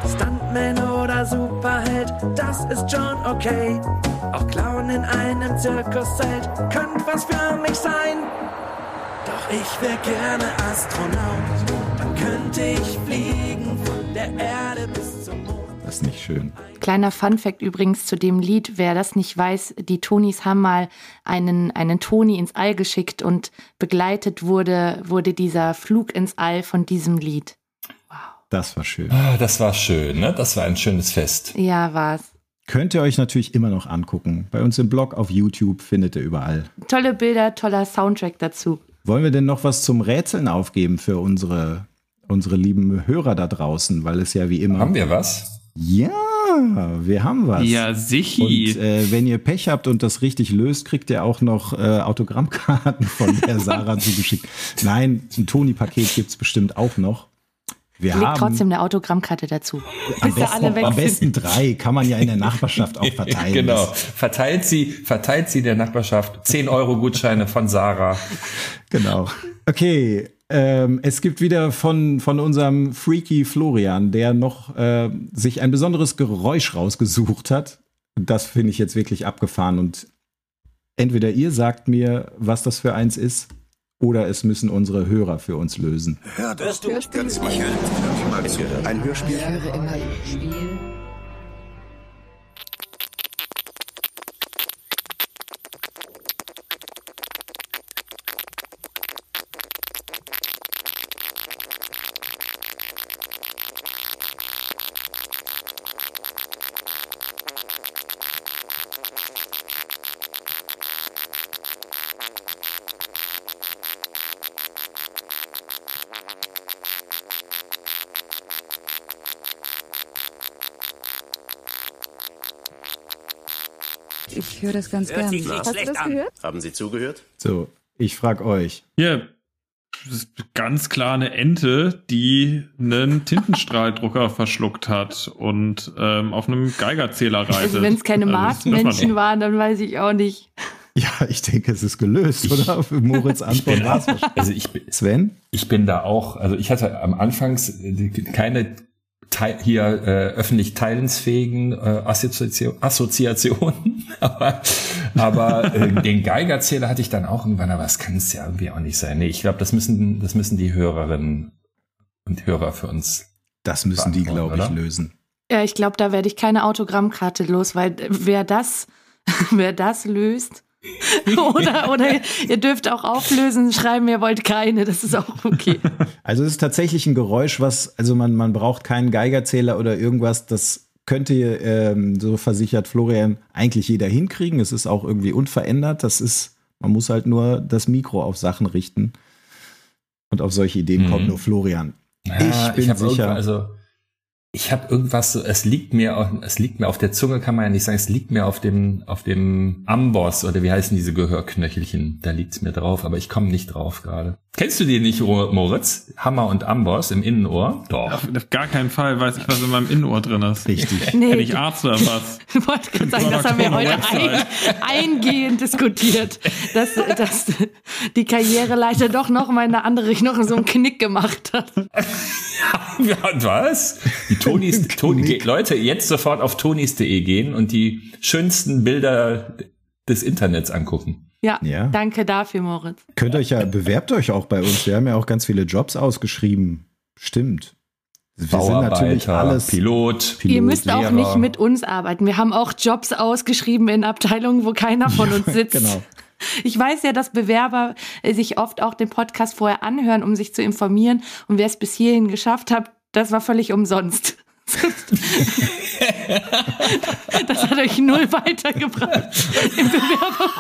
S22: Stuntman oder Superheld, das ist schon okay. Auch Clown in einem Zirkuszelt könnte was für mich sein. Doch ich wär gerne Astronaut, könnte ich fliegen von der Erde bis zum Mond.
S5: Das ist nicht schön.
S4: Kleiner Funfact übrigens zu dem Lied, wer das nicht weiß, die Tonis haben mal einen, einen Toni ins All geschickt und begleitet wurde, wurde dieser Flug ins All von diesem Lied.
S5: Das war schön.
S2: Ah, das war schön, ne? Das war ein schönes Fest.
S4: Ja, war's.
S5: Könnt ihr euch natürlich immer noch angucken. Bei uns im Blog auf YouTube findet ihr überall.
S4: Tolle Bilder, toller Soundtrack dazu.
S5: Wollen wir denn noch was zum Rätseln aufgeben für unsere, unsere lieben Hörer da draußen? Weil es ja wie immer.
S2: Haben wir was?
S5: Ja, wir haben was.
S6: Ja, sichi.
S5: Und äh, wenn ihr Pech habt und das richtig löst, kriegt ihr auch noch äh, Autogrammkarten von der (laughs) Sarah zugeschickt. Nein, ein Toni-Paket gibt's bestimmt auch noch. Wir
S4: Legt
S5: haben
S4: trotzdem eine Autogrammkarte dazu.
S5: am
S4: Bis sie alle
S5: besten, am besten drei, kann man ja in der (laughs) Nachbarschaft auch verteilen.
S2: genau. Verteilt sie, verteilt sie der Nachbarschaft 10 Euro Gutscheine von Sarah.
S5: Genau. Okay, ähm, es gibt wieder von, von unserem Freaky Florian, der noch äh, sich ein besonderes Geräusch rausgesucht hat. Das finde ich jetzt wirklich abgefahren. Und entweder ihr sagt mir, was das für eins ist, oder es müssen unsere Hörer für uns lösen.
S23: Hörst du? Ganz mal Ein Hörspiel?
S24: Ich höre immer Hörspiel.
S9: Ich höre das ganz
S23: Hört
S9: gern.
S23: sich nicht
S9: Hast du das
S23: an.
S9: gehört?
S23: Haben Sie zugehört?
S5: So, ich frage euch.
S6: Ja, ganz klar eine Ente, die einen Tintenstrahldrucker (laughs) verschluckt hat und ähm, auf einem Geigerzähler reitet.
S4: Also wenn es keine
S6: Also, nicht.
S4: waren, dann weiß ich auch nicht.
S5: Ja, ich denke, es ist gelöst, oder? Für Moritz (laughs) Antwort
S2: bin-
S5: war's
S2: Also ich bin,
S5: Sven?
S2: Ich bin da auch, also ich hatte am Anfangs äh, keine Teil, hier äh, öffentlich teilensfähigen äh, Assoziation, Assoziationen, (laughs) aber, aber äh, den Geigerzähler hatte ich dann auch irgendwann, aber das kann es ja irgendwie auch nicht sein. Nee, ich glaube, das müssen, das müssen die Hörerinnen und Hörer für uns.
S5: Das müssen die, glaube ich,
S2: oder?
S5: lösen.
S4: Ja, ich glaube, da werde ich keine Autogrammkarte los, weil wer das, (laughs) wer das löst, (laughs) oder, oder ihr dürft auch auflösen, schreiben, ihr wollt keine, das ist auch okay. (laughs)
S5: Also es ist tatsächlich ein Geräusch, was, also man, man braucht keinen Geigerzähler oder irgendwas, das könnte, ähm, so versichert Florian, eigentlich jeder hinkriegen. Es ist auch irgendwie unverändert. Das ist, man muss halt nur das Mikro auf Sachen richten. Und auf solche Ideen
S2: Mhm.
S5: kommt nur Florian.
S2: Ja,
S5: ich bin
S2: hab
S5: sicher.
S2: Also ich habe irgendwas so, es liegt mir, auf, es liegt mir auf der Zunge, kann man ja nicht sagen, es liegt mir auf dem, auf dem Amboss oder wie heißen diese Gehörknöchelchen? Da liegt's mir drauf, aber ich komme nicht drauf gerade. Kennst du die nicht, Moritz? Hammer und Amboss im Innenohr? Doch.
S6: Auf, auf gar keinen Fall weiß ich, was in meinem Innenohr drin ist.
S5: Richtig.
S4: Nee.
S6: Bin ich Arzt oder was? (laughs)
S4: Ich wollte gerade sagen, das haben wir heute ein, eingehend diskutiert, dass, dass die Karriereleiter doch noch mal in eine andere Richtung so einen Knick gemacht hat. (laughs) (laughs)
S2: Ja, was? Die Tonis, (laughs) Toni, geht, Leute, jetzt sofort auf tonis.de gehen und die schönsten Bilder des Internets angucken.
S4: Ja,
S5: Ja.
S4: danke dafür, Moritz.
S5: Könnt euch ja, bewerbt euch auch bei uns. Wir haben ja auch ganz viele Jobs ausgeschrieben. Stimmt. Wir sind natürlich alles.
S2: Pilot,
S4: Ihr müsst auch
S2: Lehrer.
S4: nicht mit uns arbeiten. Wir haben auch Jobs ausgeschrieben in Abteilungen, wo keiner von uns (laughs) sitzt.
S5: Genau.
S4: Ich weiß ja, dass Bewerber äh, sich oft auch den Podcast vorher anhören, um sich zu informieren. Und wer es bis hierhin geschafft hat, das war völlig umsonst. (laughs) (laughs) Das hat euch null weitergebracht im Bewerber.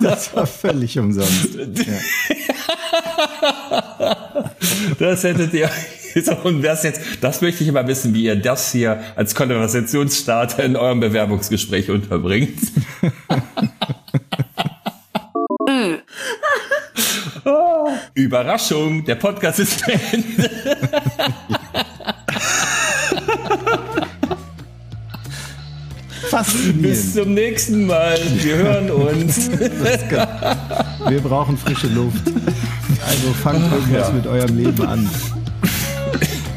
S5: Das war völlig umsonst. Ja.
S2: Das hättet ihr. (laughs) Und das jetzt, das möchte ich immer wissen, wie ihr das hier als Konversationsstarter in eurem Bewerbungsgespräch unterbringt. Oh, Überraschung, der Podcast ist zu (laughs)
S5: Faszinierend.
S2: Bis zum nächsten Mal. Wir hören uns. (laughs)
S5: Wir brauchen frische Luft. Also fangt irgendwas
S2: ja.
S5: mit eurem Leben an.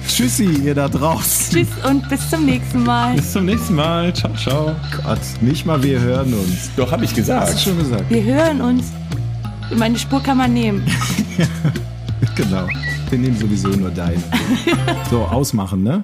S5: Tschüssi, ihr da draußen.
S4: Tschüss und bis zum nächsten Mal.
S6: Bis zum nächsten Mal. Ciao, ciao.
S5: Gott, nicht mal wir hören uns.
S2: Doch, habe ich gesagt.
S5: Hast du schon gesagt.
S4: Wir hören uns. Meine Spur kann man nehmen. (laughs)
S5: Genau. Wir nehmen sowieso nur deine. So, ausmachen, ne?